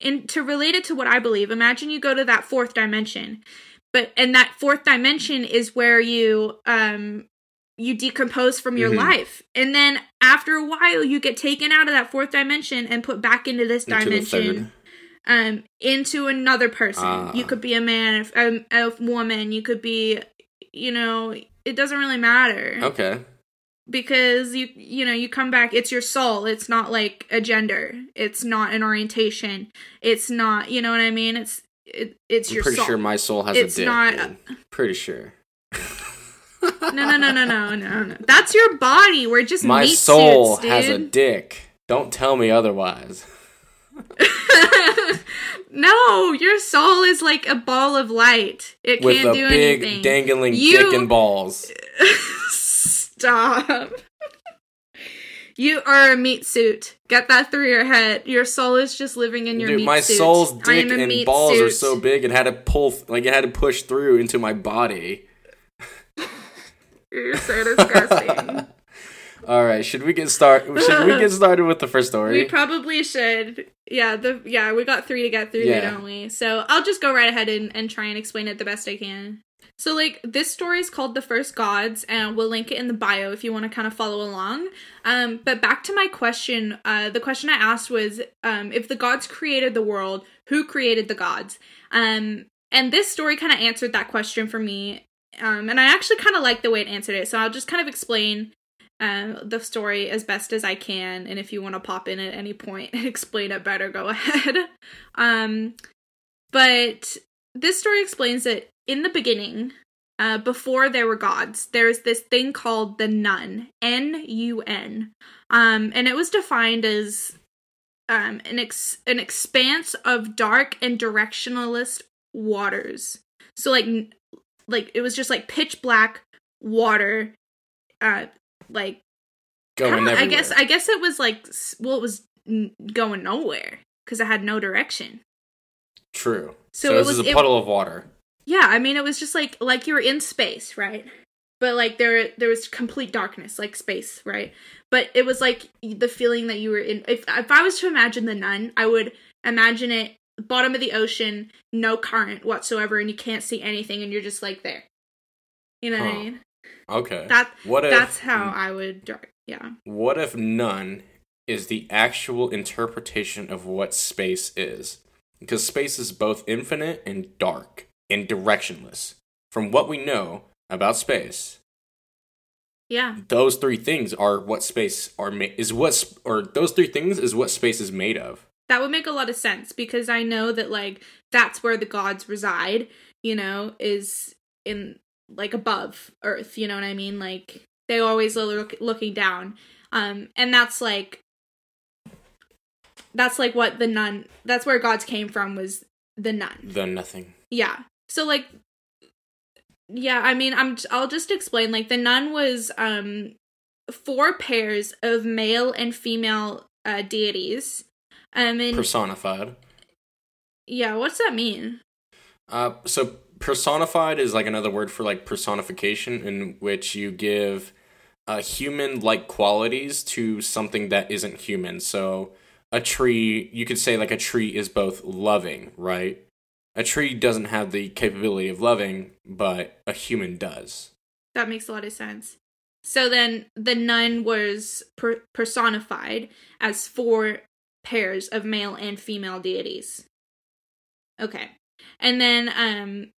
Speaker 2: and to relate it to what i believe imagine you go to that fourth dimension but and that fourth dimension is where you um you decompose from your
Speaker 1: Mhm.
Speaker 2: life. And then after a while you get taken out of that fourth dimension and put back into this
Speaker 1: into
Speaker 2: dimension um into another person.
Speaker 1: Ah.
Speaker 2: you could be a man a, a woman. You could be you know it doesn't really matter.
Speaker 1: Okay.
Speaker 2: because you you know you come back it's your soul. It's not like a gender. It's not an orientation. It's not you know what i mean? It's it, it's
Speaker 1: I'm
Speaker 2: your
Speaker 1: pretty
Speaker 2: soul
Speaker 1: sure my soul has
Speaker 2: It's
Speaker 1: a dick.
Speaker 2: not-
Speaker 1: dude. Pretty sure.
Speaker 2: no, no, no, no, no, no, no. That's your body. We're just
Speaker 1: My soul
Speaker 2: suits,
Speaker 1: has a dick. Don't tell me otherwise. [LAUGHS]
Speaker 2: no, your soul is like a ball of light. It
Speaker 1: With
Speaker 2: can't
Speaker 1: a
Speaker 2: do
Speaker 1: big
Speaker 2: anything.
Speaker 1: dangling
Speaker 2: You-
Speaker 1: dick and balls. [LAUGHS]
Speaker 2: Stop. You are a meat suit. Get that through your head. Your soul is just living in your
Speaker 1: Dude,
Speaker 2: meat
Speaker 1: my
Speaker 2: suit.
Speaker 1: soul's dick and balls are so big it had to pull, like it had to push through into my body. [LAUGHS]
Speaker 2: You're so disgusting. [LAUGHS]
Speaker 1: All right, should we get start? Should we get [LAUGHS] started with the first story?
Speaker 2: we probably should. Yeah, the yeah, we got three to get through
Speaker 1: Yeah.
Speaker 2: don't we? So I'll just go right ahead and, and try and explain it the best I can. So like this story is called The First Gods, and we'll link it in the bio if you want to kind of follow along. Um, but back to my question, uh, the question I asked was, um, if the gods created the world, who created the gods? Um, and this story kind of answered that question for me. Um, and I actually kind of like the way it answered it. So I'll just kind of explain um, the story as best as I can. And if you want to pop in at any point and [LAUGHS] explain it better, go [LAUGHS] ahead. um, but this story explains that in the beginning, uh, before there were gods, there's this thing called the Nun, N U N, um, and it was defined as um, an ex- an expanse of dark and directionalist waters. So like like it was just like pitch black water, uh, like I,
Speaker 1: Going
Speaker 2: don't I guess I guess it was like well, it was n- going nowhere because it had no direction.
Speaker 1: True.
Speaker 2: So
Speaker 1: So,
Speaker 2: it
Speaker 1: this
Speaker 2: was-
Speaker 1: is a
Speaker 2: it-
Speaker 1: puddle of water.
Speaker 2: Yeah, I mean it was just like like you were in space, right? But like there there was complete darkness, like space, right? But it was like the feeling that you were in if if I was to imagine the nun, I would imagine it bottom of the ocean, no current whatsoever and you can't see anything and you're just like there. You know what I mean?
Speaker 1: Okay.
Speaker 2: That
Speaker 1: what if
Speaker 2: that's how I would. Yeah.
Speaker 1: What if none is the actual interpretation of what space is? Because space is both infinite and dark and directionless. From what we know about space,
Speaker 2: Yeah.
Speaker 1: those three things are what space are ma- is what sp- or those three things is what space is made of.
Speaker 2: That would make a lot of sense because I know that like that's where the gods reside, you know, is in like above earth, you know what I mean? Like they always look looking down. Um and that's like that's like what the nun that's where gods came from was the nun.
Speaker 1: The nothing.
Speaker 2: Yeah. So like yeah, I mean I'm I'll just explain like the nun was um four pairs of male and female uh deities. Um and
Speaker 1: Personified.
Speaker 2: yeah, what's that mean?
Speaker 1: Uh, so personified is like another word for like personification, in which you give uh, human-like qualities to something that isn't human. So a tree, you could say like a tree is both loving, right? A tree doesn't have the capability of loving, but a human does.
Speaker 2: That makes a lot of sense. So then the nun was per- personified as four pairs of male and female deities. Okay. And then um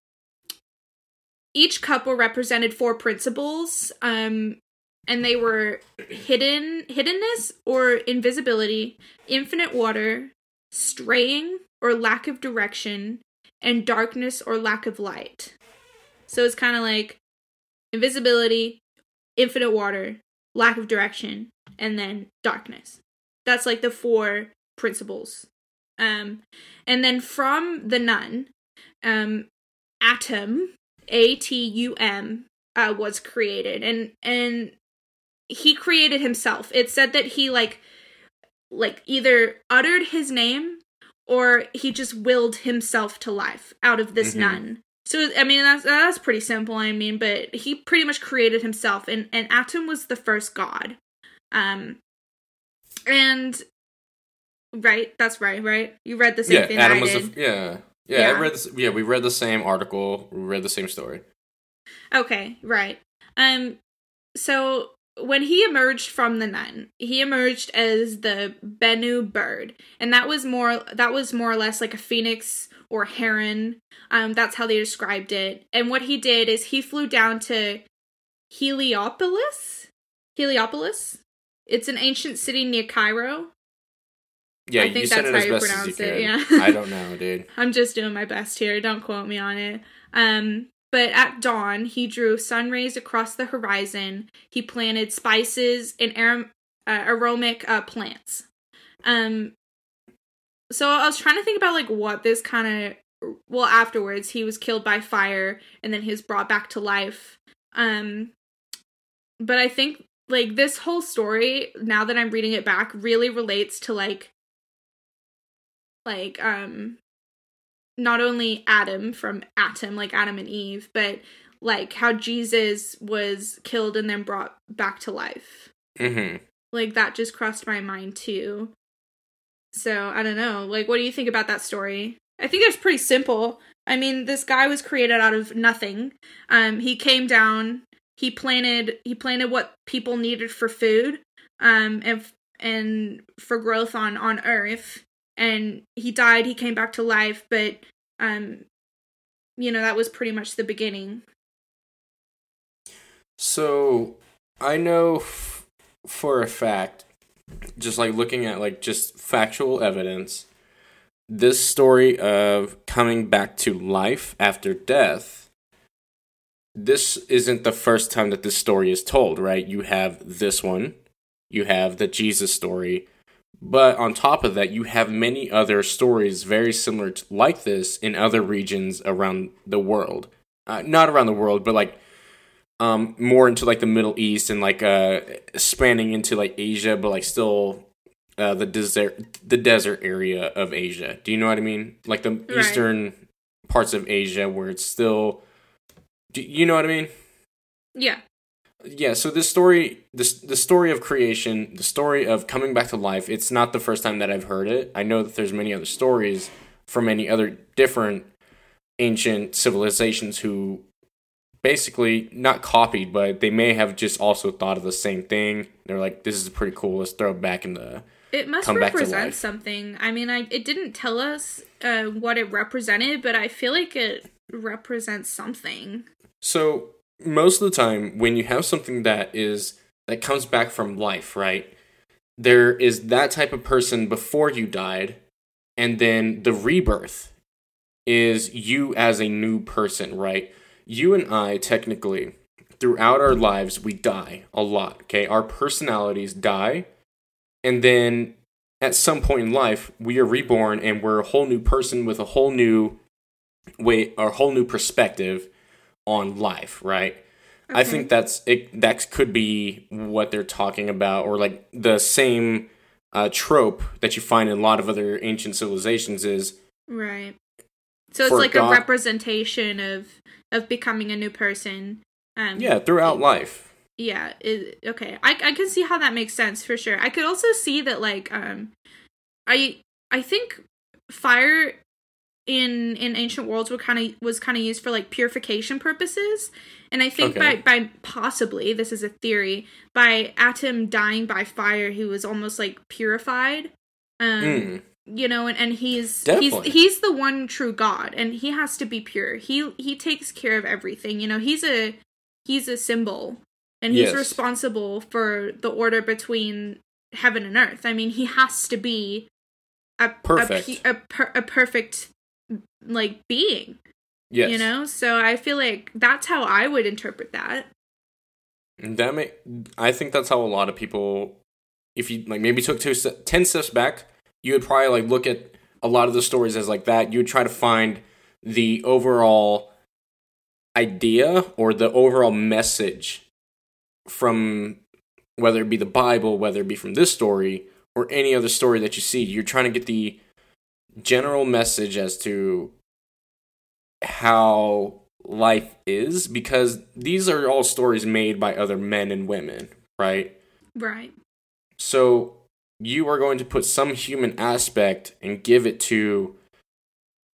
Speaker 2: each couple represented four principles um and they were hidden hiddenness or invisibility, infinite water, straying or lack of direction, and darkness or lack of light. So it's kind of like invisibility, infinite water, lack of direction, and then darkness. That's like the four principles. Um, and then from the nun, um, Atum, A T U M, uh, was created, and and he created himself. It said that he like like either uttered his name or he just willed himself to life out of this
Speaker 1: Mhm.
Speaker 2: nun. So I mean that's that's pretty simple. I mean, but he pretty much created himself, and and Atum was the first god. Um, and right, that's right, right. You read the same
Speaker 1: yeah,
Speaker 2: thing
Speaker 1: Adam
Speaker 2: I
Speaker 1: was.
Speaker 2: did.
Speaker 1: The, yeah, yeah.
Speaker 2: Yeah.
Speaker 1: I read. This, yeah, we read the same article. We read the same story.
Speaker 2: Okay, right. Um so when he emerged from the nun, he emerged as the Bennu bird. And that was more that was more or less like a phoenix or heron. Um that's how they described it. And what he did is he flew down to Heliopolis? Heliopolis? It's an ancient city near Cairo.
Speaker 1: Yeah,
Speaker 2: I
Speaker 1: you
Speaker 2: think
Speaker 1: said
Speaker 2: that's
Speaker 1: it
Speaker 2: how you
Speaker 1: as you
Speaker 2: pronounce it, yeah.
Speaker 1: I don't know, dude. [LAUGHS]
Speaker 2: I'm just doing my best here. Don't quote me on it. Um, But at dawn, he drew sun rays across the horizon. He planted spices and arom- uh, aromatic uh, plants. Um, so I was trying to think about like what this kind of. Well, afterwards, he was killed by fire, and then he was brought back to life. Um, but I think like this whole story, now that I'm reading it back, really relates to like, like um not only Adam from Atum, like Adam and Eve, but like how Jesus was killed and then brought back to life.
Speaker 1: Mm-hmm.
Speaker 2: Like that just crossed my mind too. So I don't know. Like, what do you think about that story? I think it's pretty simple. I mean, this guy was created out of nothing. Um, he came down. He planted. He planted what people needed for food, um, and and for growth on on Earth and he died he came back to life but um you know that was pretty much the beginning
Speaker 1: So I know f- for a fact, just like looking at like just factual evidence, this story of coming back to life after death. This isn't the first time that this story is told, right? You have this one, you have the Jesus story, but on top of that, you have many other stories very similar to, like this in other regions around the world. Uh, not around the world, but like um more into like the Middle East and like uh spanning into like Asia, but like still uh the desert the desert area of Asia. Do you know what I mean? Like the
Speaker 2: Right.
Speaker 1: eastern parts of Asia where it's still do you know what I mean?
Speaker 2: yeah
Speaker 1: yeah so this story this the story of creation the story of coming back to life it's not the first time that i've heard it. I know that there's many other stories from many other different ancient civilizations who basically not copied but they may have just also thought of the same thing. They're like this is pretty cool. Let's throw it back in the
Speaker 2: it must
Speaker 1: Come back to
Speaker 2: represent something. I mean i it didn't tell us uh what it represented but i feel like it represents something.
Speaker 1: So most of the time, when you have something that is that comes back from life, right? There is that type of person before you died, and then the rebirth is you as a new person, right? You and I technically throughout our lives we die a lot, okay? Our personalities die, and then at some point in life we are reborn and we're a whole new person with a whole new way or whole new perspective on life, right? I think that's it. That could be what they're talking about, or like the same uh, trope that you find in a lot of other ancient civilizations is
Speaker 2: right so it's like
Speaker 1: God-
Speaker 2: a representation of of becoming a new person um
Speaker 1: yeah throughout life.
Speaker 2: yeah it, okay I, I can see how that makes sense for sure i could also see that like um i i think fire in in ancient worlds were kind of was kind of used for like purification purposes and i think
Speaker 1: Okay.
Speaker 2: by by possibly this is a theory by Atum dying by fire he was almost like purified um
Speaker 1: Mm,
Speaker 2: you know and, and he's
Speaker 1: Definitely.
Speaker 2: he's he's the one true god and he has to be pure he he takes care of everything you know he's a he's a symbol and he's
Speaker 1: Yes.
Speaker 2: responsible for the order between heaven and earth i mean he has to be a
Speaker 1: Perfect.
Speaker 2: a, a, a perfect like being
Speaker 1: yes,
Speaker 2: you know so i feel like that's how i would interpret that
Speaker 1: that may. I think that's how a lot of people, if you like, maybe took two ten steps back, you would probably like look at a lot of the stories as like that. You would try to find the overall idea or the overall message from whether it be the Bible, whether it be from this story or any other story that you see. You're trying to get the general message as to how life is because these are all stories made by other men and women, right?
Speaker 2: right
Speaker 1: So you are going to put some human aspect and give it to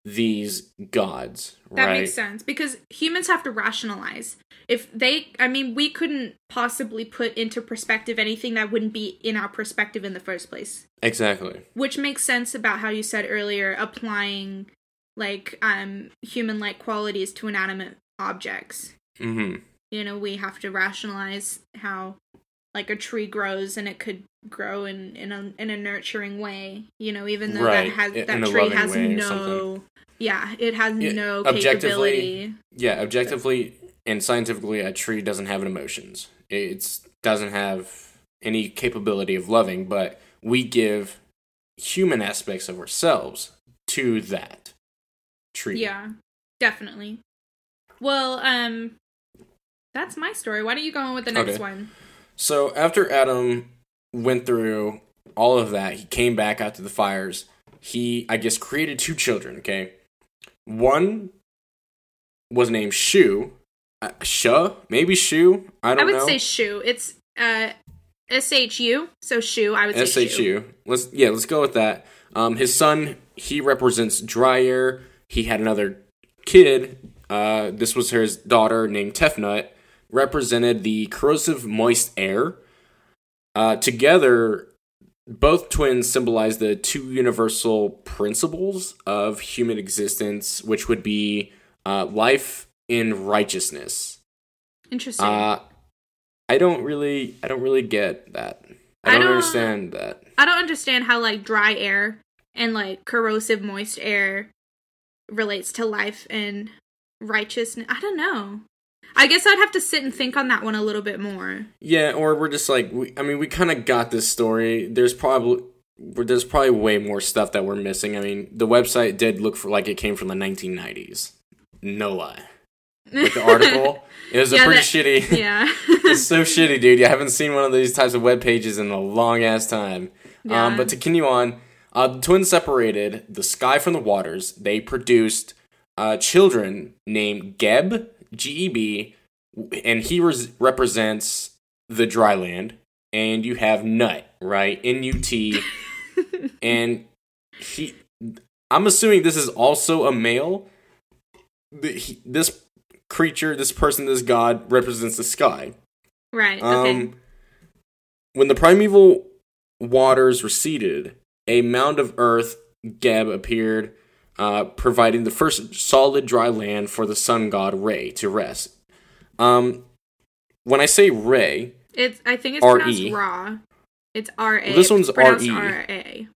Speaker 1: these gods,
Speaker 2: That
Speaker 1: right?
Speaker 2: makes sense because humans have to rationalize. If they, I mean, we couldn't possibly put into perspective anything that wouldn't be in our perspective in the first place.
Speaker 1: Exactly.
Speaker 2: Which makes sense about how you said earlier applying like um human like qualities to inanimate objects.
Speaker 1: Mm-hmm.
Speaker 2: You know, we have to rationalize how like a tree grows and it could grow in in a in a nurturing way. You know, even though
Speaker 1: Right,
Speaker 2: that has that
Speaker 1: a
Speaker 2: tree has no yeah, it has
Speaker 1: Yeah,
Speaker 2: no
Speaker 1: objectively-
Speaker 2: capability.
Speaker 1: Yeah, objectively and scientifically, a tree doesn't have emotions. It doesn't have any capability of loving, but we give human aspects of ourselves to that tree.
Speaker 2: Yeah, definitely. Well, um, that's my story. Why don't you go on with the next
Speaker 1: Okay.
Speaker 2: one?
Speaker 1: So after Adam went through all of that, he came back after the fires. He, I guess, created two children. Okay, one was named Shu, uh, Shu, maybe Shu. I don't know.
Speaker 2: I would
Speaker 1: know.
Speaker 2: say Shu. It's uh S H U. So Shu. I would say shoe.
Speaker 1: SHU. Let's yeah, let's go with that. Um, his son he represents dry air. He had another kid. Uh, this was his daughter named Tefnut. Represented the corrosive moist air. Uh, together, both twins symbolize the two universal principles of human existence, which would be uh, life in righteousness.
Speaker 2: Interesting.
Speaker 1: Uh, I don't really, I don't really get that. I
Speaker 2: I
Speaker 1: don't,
Speaker 2: don't-
Speaker 1: understand that.
Speaker 2: I don't understand how like dry air and like corrosive moist air relates to life and righteousness. I don't know. I guess I'd have to sit and think on that one a little bit more.
Speaker 1: Yeah, or we're just like, we, I mean, we kind of got this story. There's probably, there's probably way more stuff that we're missing. I mean, the website did look for like it came from the 1990s. No lie. Like the article, it was [LAUGHS]
Speaker 2: Yeah,
Speaker 1: a pretty
Speaker 2: that-
Speaker 1: shitty. [LAUGHS]
Speaker 2: yeah. [LAUGHS]
Speaker 1: it's so shitty, dude. You haven't seen one of these types of web pages in a long ass time.
Speaker 2: Yeah.
Speaker 1: Um, but to continue on, uh, the twins separated the sky from the waters. They produced uh, children named Geb, G E B, and he res- represents the dry land. And you have Nut, right? N U T. and he, I'm assuming this is also a male. The, he, this creature, this person, this god represents the sky.
Speaker 2: right. Okay.
Speaker 1: Um, when the primeval waters receded, a mound of earth, Geb, appeared, uh, providing the first solid dry land for the sun god Re to rest. Um, when I say Re,
Speaker 2: It's. I think it's
Speaker 1: R-E.
Speaker 2: pronounced raw. It's R A.
Speaker 1: Well, this one's
Speaker 2: pronounced
Speaker 1: R-E.
Speaker 2: R A.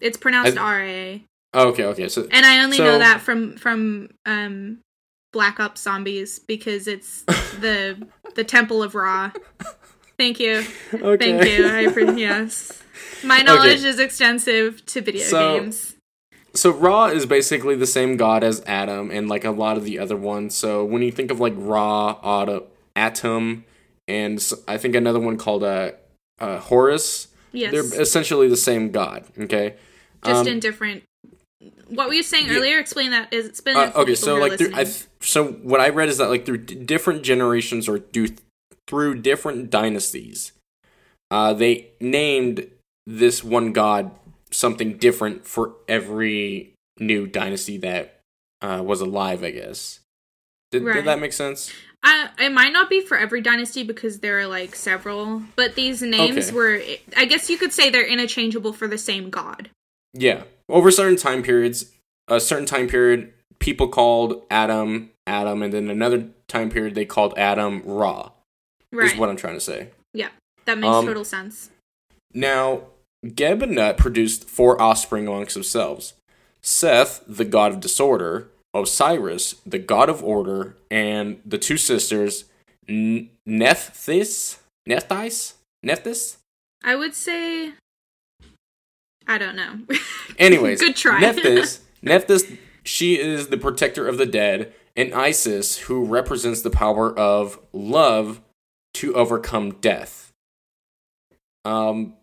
Speaker 2: It's pronounced R A.
Speaker 1: oh, okay, okay, so
Speaker 2: And I only
Speaker 1: So-
Speaker 2: know that from from um Black Ops Zombies because it's [LAUGHS] the the Temple of Ra. Thank you.
Speaker 1: okay.
Speaker 2: Thank you. I [LAUGHS] yes. My knowledge is extensive to video
Speaker 1: So-
Speaker 2: games.
Speaker 1: So Ra is basically the same god as Adam and like a lot of the other ones. So when you think of like Ra, Auto, Atum, and I think another one called uh, uh, Horus,
Speaker 2: Yes.
Speaker 1: they're essentially the same god. Okay.
Speaker 2: just
Speaker 1: Um,
Speaker 2: in different what were you saying
Speaker 1: yeah.
Speaker 2: earlier? Explain that. Is it's been
Speaker 1: Uh, okay, so like through, so what I read is that like through d- different generations or do through different dynasties, uh, they named this one god something different for every new dynasty that uh, was alive. I guess. Did,
Speaker 2: Right.
Speaker 1: did that make sense?
Speaker 2: Uh, it might not be for every dynasty because there are like several, but these names
Speaker 1: Okay.
Speaker 2: were. I guess you could say they're interchangeable for the same god.
Speaker 1: Yeah. Over certain time periods, a certain time period, people called Adam Adam, and then another time period they called Adam Ra.
Speaker 2: Right.
Speaker 1: Is what I'm trying to say.
Speaker 2: yeah, that makes
Speaker 1: Um,
Speaker 2: total sense.
Speaker 1: Now, Geb and Nut produced four offspring amongst themselves Seth, the god of disorder, Osiris, the god of order, and the two sisters, N- Nephthys? Nephthys? Nephthys?
Speaker 2: I would say. I don't know. [LAUGHS]
Speaker 1: Anyways,
Speaker 2: Good try.
Speaker 1: Nephthys, [LAUGHS] Nephthys, she is the protector of the dead, and Isis, who represents the power of love to overcome death. Um,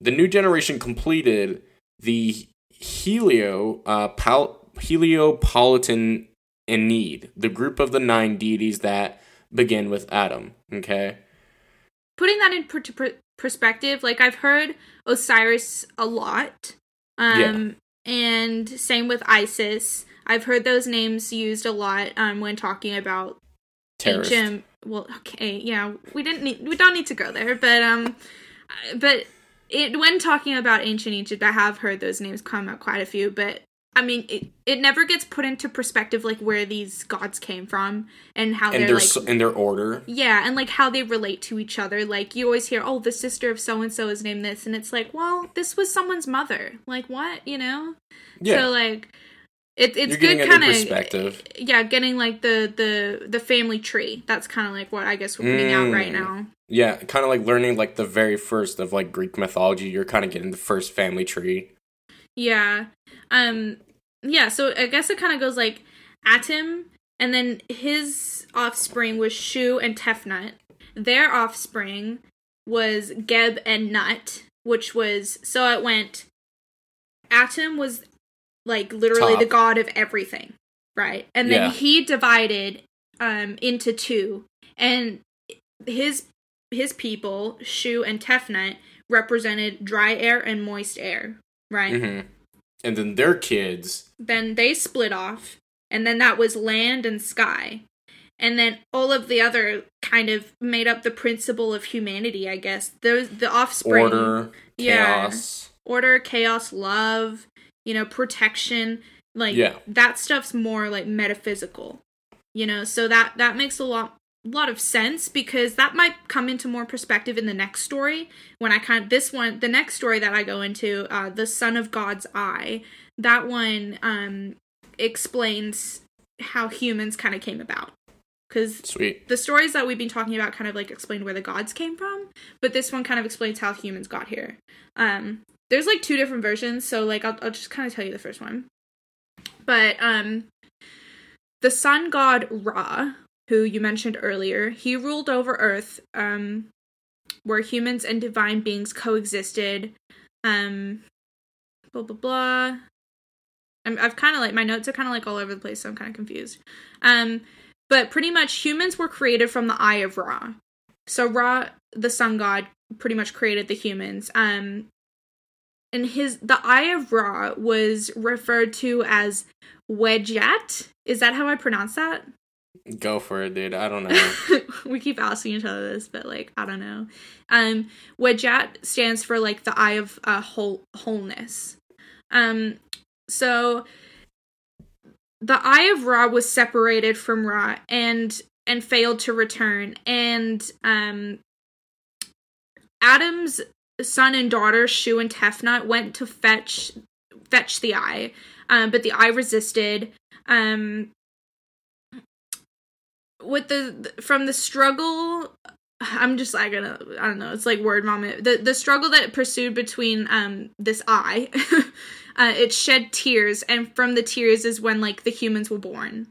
Speaker 1: the new generation completed the Helio uh, Pal- Heliopolitan Ennead, the group of the nine deities that begin with Adam. Okay.
Speaker 2: Putting that in per- per- perspective, like I've heard Osiris a lot. Um, and same with Isis. I've heard those names used a lot um, when talking about
Speaker 1: Terrorist.
Speaker 2: ancient. Well, okay, yeah, we didn't need, we don't need to go there, but um, but it when talking about ancient Egypt, I have heard those names come up quite a few. But I mean, it, it never gets put into perspective like where these gods came from and how
Speaker 1: and
Speaker 2: they're
Speaker 1: their
Speaker 2: like
Speaker 1: their order.
Speaker 2: yeah, and like how they relate to each other. Like you always hear, "Oh, the sister of so and so is named this," and it's like, well, this was someone's mother. Like what, you know?
Speaker 1: Yeah,
Speaker 2: So like, it, it's good, kind of
Speaker 1: perspective.
Speaker 2: yeah, getting like the the the family tree. That's kind of like what I guess we're putting out right
Speaker 1: Mm.
Speaker 2: now.
Speaker 1: Yeah, kind of like learning like the very first of like Greek mythology. You're kind of getting the first family tree.
Speaker 2: Yeah. Um yeah, so I guess it kind of goes like Atum and then his offspring was Shu and Tefnut. Their offspring was Geb and Nut, which was so it went Atum was like literally
Speaker 1: Top.
Speaker 2: the god of everything, right? And then
Speaker 1: Yeah.
Speaker 2: he divided um into two and his his people, Shu and Tefnut, represented dry air and moist air, right?
Speaker 1: Mm-hmm. And then their kids.
Speaker 2: then they split off and then that was land and sky and then all of the other kind of made up the principle of humanity i guess those the offspring
Speaker 1: Order,
Speaker 2: Yeah.
Speaker 1: chaos.
Speaker 2: order chaos love you know protection like
Speaker 1: Yeah.
Speaker 2: that stuff's more like metaphysical you know so that that makes a lot lot of sense because that might come into more perspective in the next story when i kind of this one the next story that i go into uh the son of god's eye that one um explains how humans kind of came about because
Speaker 1: Sweet.
Speaker 2: the stories that we've been talking about kind of like explain where the gods came from, but this one kind of explains how humans got here. Um, there's like two different versions, so like I'll, I'll just kind of tell you the first one. But um, the sun god Ra, who you mentioned earlier, he ruled over Earth, um, where humans and divine beings coexisted. Um, blah blah blah. I'm, I've kind of like my notes are kind of like all over the place, so I'm kind of confused. Um, but pretty much humans were created from the eye of Ra. So Ra, the sun god, pretty much created the humans. Um, and his the eye of Ra was referred to as Wedjat. Is that how I pronounce that?
Speaker 1: Go for it, dude. I don't know. [LAUGHS]
Speaker 2: we keep asking each other this, but like I don't know. Um, Wedjat stands for like the eye of uh, whole wholeness. Um, so the eye of Ra was separated from Ra and and failed to return, and um, Adam's son and daughter Shu and Tefnut went to fetch fetch the eye, um, but the eye resisted. Um, with the from the struggle i'm just i gonna i don't know it's like word vomit. The the struggle that it pursued between um this eye [LAUGHS] uh, it shed tears and from the tears is when like the humans were born.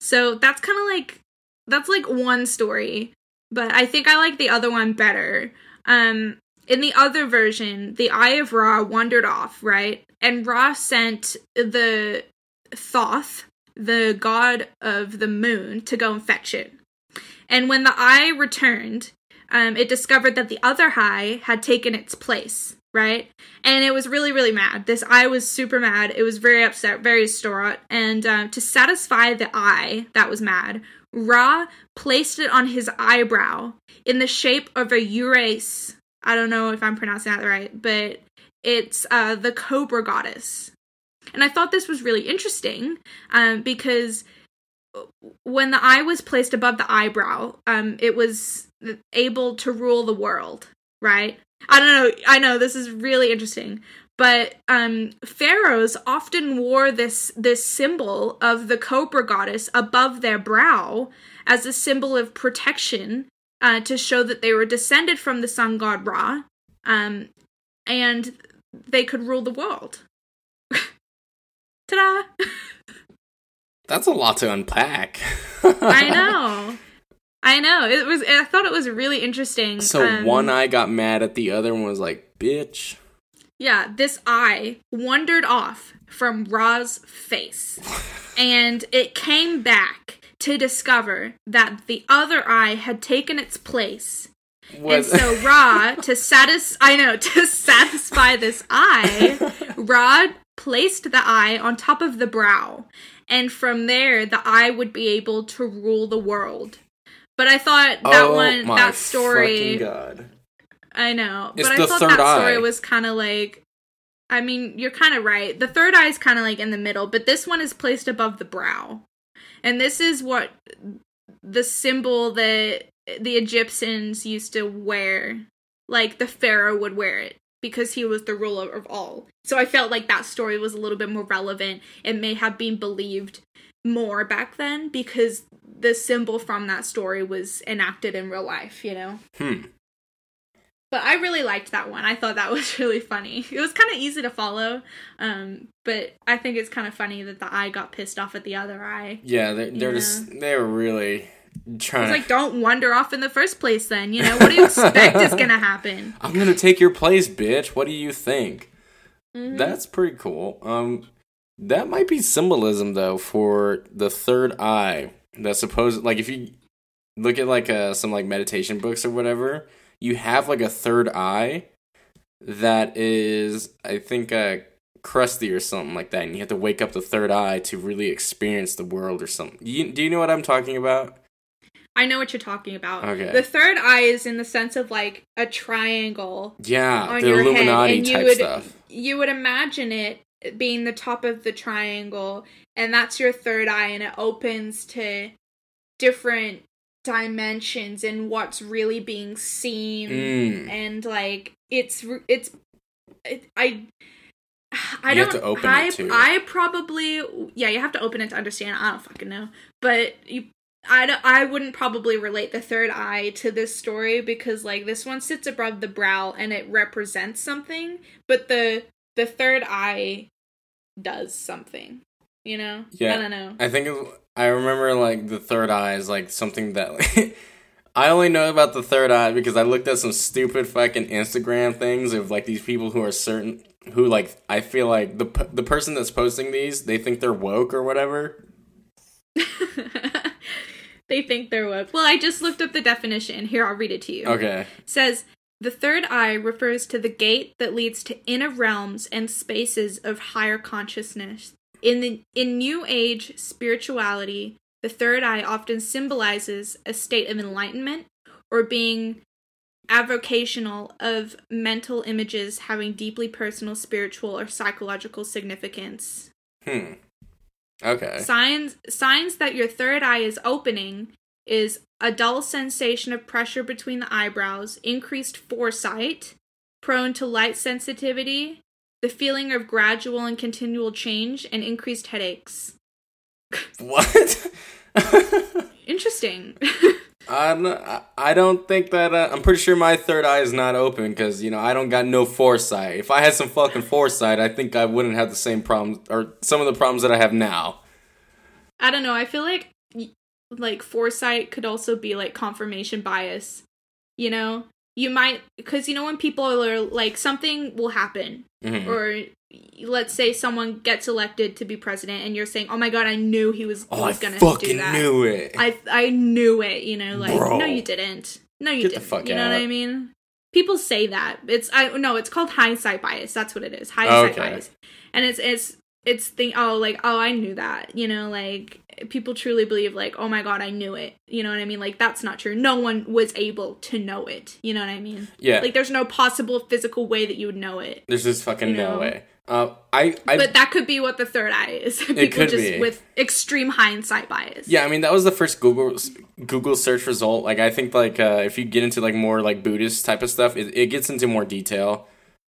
Speaker 2: So that's kind of like that's like one story but i think i like the other one better. Um in the other version the eye of ra wandered off right? And ra sent the thoth the god of the moon to go and fetch it. And when the eye returned, um, it discovered that the other eye had taken its place, right? And it was really, really mad. This eye was super mad. It was very upset, very distraught. And uh, to satisfy the eye that was mad, Ra placed it on his eyebrow in the shape of a uraeus. I don't know if I'm pronouncing that right, but it's uh, the cobra goddess. And I thought this was really interesting um, because when the eye was placed above the eyebrow, um, it was able to rule the world, right? I don't know. I know this is really interesting, but um, pharaohs often wore this this symbol of the cobra goddess above their brow as a symbol of protection uh, to show that they were descended from the sun god Ra, um, and they could rule the world. Ta-da!
Speaker 1: That's a lot to unpack.
Speaker 2: I [LAUGHS] know. I know. It was I thought it was really interesting.
Speaker 1: So
Speaker 2: Um,
Speaker 1: one eye got mad at the other one was like, bitch.
Speaker 2: Yeah, this eye wandered off from Ra's face. and it came back to discover that the other eye had taken its place.
Speaker 1: Was
Speaker 2: And so Ra, to satis I know, [LAUGHS] to satisfy this eye, [LAUGHS] Ra placed the eye on top of the brow. And from there the eye would be able to rule the world. But I thought that
Speaker 1: oh
Speaker 2: one that story.
Speaker 1: God.
Speaker 2: I know.
Speaker 1: It's
Speaker 2: but I thought
Speaker 1: third
Speaker 2: that story
Speaker 1: eye.
Speaker 2: was kind of like I mean, you're kind of right. The third eye is kind of like in the middle, but this one is placed above the brow. And this is what the symbol that the Egyptians used to wear. Like the pharaoh would wear it because he was the ruler of all. So I felt like that story was a little bit more relevant. It may have been believed more back then because the symbol from that story was enacted in real life, you know?
Speaker 1: Hmm.
Speaker 2: But I really liked that one. I thought that [LAUGHS] was really funny. It was kind of easy to follow, um, but I think it's kind of funny that the eye got pissed off at the other eye.
Speaker 1: Yeah, they're, they're just they were really trying.
Speaker 2: It's like don't wander off in the first place. Then you know what do you expect is gonna happen? [LAUGHS]
Speaker 1: I'm gonna take your place, bitch. What do you think? Mm-hmm. That's pretty cool. Um, that might be symbolism though for the third eye. That supposed like if you look at like uh, some like meditation books or whatever you have like a third eye that is, I think, uh, crusty or something like that, and you have to wake up the third eye to really experience the world or something. You, do you know what I'm talking about?
Speaker 2: I know what you're talking about.
Speaker 1: Okay.
Speaker 2: The third eye is in the sense of like a triangle.
Speaker 1: Yeah, the Illuminati type
Speaker 2: would,
Speaker 1: stuff.
Speaker 2: You would imagine it being the top of the triangle, and that's your third eye, and it opens to different dimensions and what's really being seen
Speaker 1: mm.
Speaker 2: and like it's it's it, i I
Speaker 1: you
Speaker 2: don't. I I probably yeah. You have to open it to understand. I don't fucking know, but you. I, I wouldn't probably relate the third eye to this story because like this one sits above the brow and it represents something, but the the third eye does something. You know?
Speaker 1: Yeah.
Speaker 2: I don't know.
Speaker 1: I think I remember like the third eye is like something that like [LAUGHS] I only know about the third eye because I looked at some stupid fucking Instagram things of like these people who are certain who like I feel like the the person that's posting these they think they're woke or whatever. [LAUGHS]
Speaker 2: they think they're woke. Well, I just looked up the definition. Here, I'll read it to you.
Speaker 1: Okay.
Speaker 2: It says the third eye refers to the gate that leads to inner realms and spaces of higher consciousness. In the in New Age spirituality, the third eye often symbolizes a state of enlightenment or being avocational of mental images having deeply personal spiritual or psychological significance.
Speaker 1: Hmm. Okay.
Speaker 2: Signs signs that your third eye is opening is a dull sensation of pressure between the eyebrows, increased foresight, prone to light sensitivity, the feeling of gradual and continual change, and increased headaches.
Speaker 1: What? [LAUGHS]
Speaker 2: Interesting. [LAUGHS]
Speaker 1: I I don't think that uh, I'm pretty sure my third eye is not open because you know I don't got no foresight. If I had some fucking foresight, I think I wouldn't have the same problems or some of the problems that I have now.
Speaker 2: I don't know. I feel like like foresight could also be like confirmation bias. You know, you might because you know when people are like something will happen.
Speaker 1: Mm-hmm.
Speaker 2: or let's say someone gets elected to be president and you're saying oh my god i knew he was,
Speaker 1: oh,
Speaker 2: was gonna
Speaker 1: fucking
Speaker 2: do that.
Speaker 1: I knew it.
Speaker 2: I i knew it you know like
Speaker 1: Bro.
Speaker 2: no you didn't. No you
Speaker 1: Get
Speaker 2: didn't.
Speaker 1: the fuck
Speaker 2: you know what i mean? People say that. It's i no it's called hindsight bias. That's what it is. Hindsight
Speaker 1: Okay.
Speaker 2: bias. And it's it's it's the oh like oh i knew that you know like people truly believe like oh my god i knew it you know what i mean? Like that's not true. No one was able to know it you know what i mean?
Speaker 1: Yeah.
Speaker 2: Like there's no possible physical way that you would know it
Speaker 1: there's just fucking
Speaker 2: you
Speaker 1: no way. Uh, I, I
Speaker 2: but that could be what the third eye is. [LAUGHS] People
Speaker 1: could
Speaker 2: just
Speaker 1: be.
Speaker 2: with extreme hindsight bias.
Speaker 1: Yeah, I mean that was the first Google Google search result. Like I think like uh, if you get into like more like Buddhist type of stuff, it, it gets into more detail.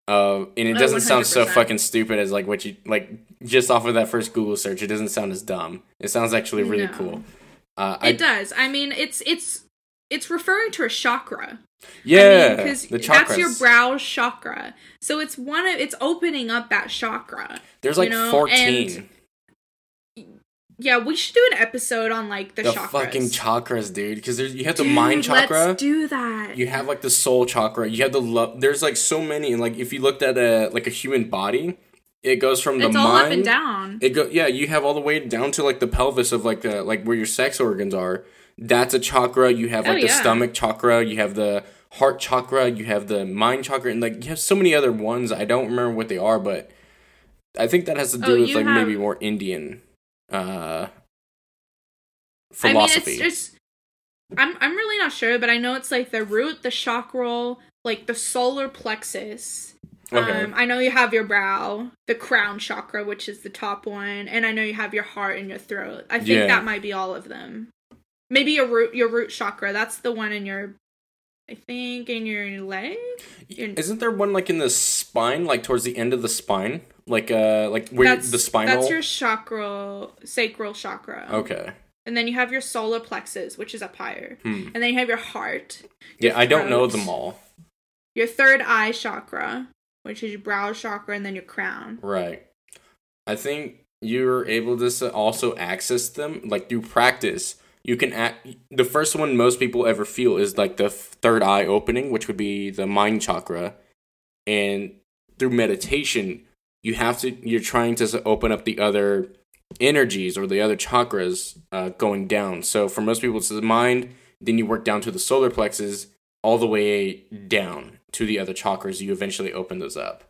Speaker 1: Uh, and it
Speaker 2: Oh,
Speaker 1: doesn't sound so fucking stupid as like what you like just off of that first Google search. It doesn't sound as dumb. It sounds actually really
Speaker 2: No.
Speaker 1: cool. Uh,
Speaker 2: it
Speaker 1: I,
Speaker 2: does i mean it's it's it's referring to a chakra
Speaker 1: yeah,
Speaker 2: because
Speaker 1: the chakras.
Speaker 2: that's your brow chakra so it's one of it's opening up that chakra
Speaker 1: There's like
Speaker 2: you know,
Speaker 1: fourteen.
Speaker 2: Yeah we should do an episode on like the,
Speaker 1: the
Speaker 2: chakras.
Speaker 1: fucking chakras, dude. Because there's you have the
Speaker 2: Dude,
Speaker 1: mind chakra.
Speaker 2: let's do that.
Speaker 1: You have like the soul chakra. You have the love there's like so many and like if you looked at a like a human body it goes from the
Speaker 2: it's all
Speaker 1: mind
Speaker 2: up and down.
Speaker 1: It go yeah you have all the way down to like the pelvis of like the like where your sex organs are. That's a chakra. You have
Speaker 2: Oh,
Speaker 1: like the
Speaker 2: yeah.
Speaker 1: stomach chakra. You have the heart chakra. You have the mind chakra and like you have so many other ones. I don't remember what they are but i think that has to do
Speaker 2: Oh,
Speaker 1: with like
Speaker 2: have-
Speaker 1: maybe more indian uh
Speaker 2: I mean,
Speaker 1: philosophy
Speaker 2: it's just. I'm I'm really not sure, but I know it's like the root, the chakra, like the solar plexus,
Speaker 1: Okay.
Speaker 2: Um, I know you have your brow, the crown chakra, which is the top one, and I know you have your heart and your throat. I think
Speaker 1: Yeah.
Speaker 2: that might be all of them. Maybe your root, your root chakra. That's the one in your, I think, in your leg. Your-
Speaker 1: Isn't there one like in the spine, like towards the end of the spine, like uh, like where
Speaker 2: that's
Speaker 1: the spinal?
Speaker 2: That's your chakra, sacral chakra.
Speaker 1: Okay.
Speaker 2: And then you have your solar plexus, which is up higher.
Speaker 1: Hmm.
Speaker 2: And then you have your heart,
Speaker 1: Yeah, I don't know them all.
Speaker 2: your third eye chakra, which is your brow chakra, and then your crown.
Speaker 1: Right. I think you're able to also access them like through practice. You can act. The first one most people ever feel is like the third eye opening, which would be the mind chakra, and through meditation, you have to. You're trying to open up the other energies or the other chakras uh, going down. So for most people, it's the mind. Then you work down to the solar plexus, all the way down to the other chakras. You eventually open those up.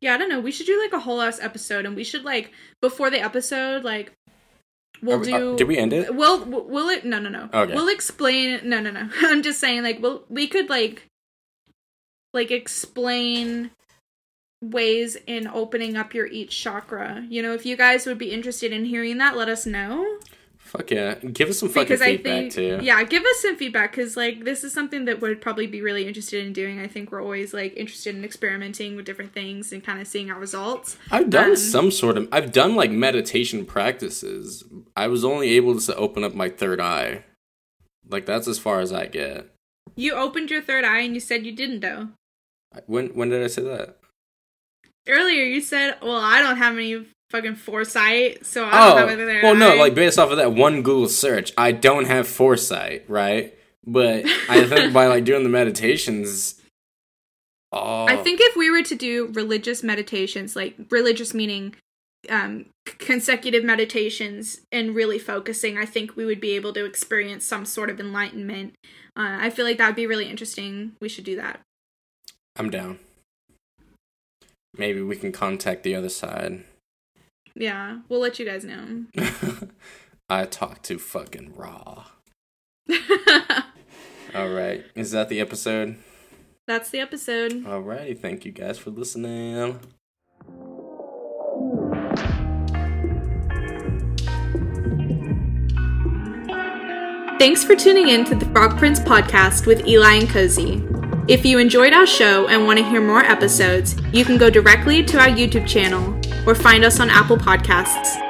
Speaker 2: Yeah, I don't know. We should do like a whole ass episode, and we should like before the episode, like we'll
Speaker 1: we-
Speaker 2: do.
Speaker 1: uh, did we end it?
Speaker 2: We'll we'll it no no no.
Speaker 1: Okay.
Speaker 2: We'll explain. No no no. [LAUGHS] I'm just saying like we'll we could like like explain ways in opening up your each chakra. You know, if you guys would be interested in hearing that, let us know.
Speaker 1: Fuck yeah. Give us some fucking
Speaker 2: because
Speaker 1: feedback
Speaker 2: think
Speaker 1: too.
Speaker 2: yeah, give us some feedback because like this is something that would probably be really interested in doing. I think we're always like interested in experimenting with different things and kind of seeing our results.
Speaker 1: I've done
Speaker 2: Um,
Speaker 1: some sort of I've done like meditation practices. I was only able to open up my third eye. Like that's as far as I get.
Speaker 2: You opened your third eye and you said you didn't though.
Speaker 1: When when did I say that?
Speaker 2: Earlier you said, "Well, I don't have any fucking foresight, so I don't
Speaker 1: Oh,
Speaker 2: third
Speaker 1: well no, like based off of that one Google search, I don't have foresight, right? But I [LAUGHS] think by like doing the meditations Oh
Speaker 2: I think if we were to do religious meditations, like religious meaning um, consecutive meditations and really focusing, I think we would be able to experience some sort of enlightenment. Uh, I feel like that would be really interesting. We should do that.
Speaker 1: I'm down. Maybe we can contact the other side.
Speaker 2: Yeah, we'll let you guys know. [LAUGHS]
Speaker 1: I talk too fucking raw. [LAUGHS] All right. Is that the episode?
Speaker 2: That's the episode.
Speaker 1: Alrighty. Thank you guys for listening.
Speaker 2: Thanks for tuning in to the Frog Prince podcast with Eli and Cozy. If you enjoyed our show and want to hear more episodes, you can go directly to our YouTube channel or find us on Apple Podcasts.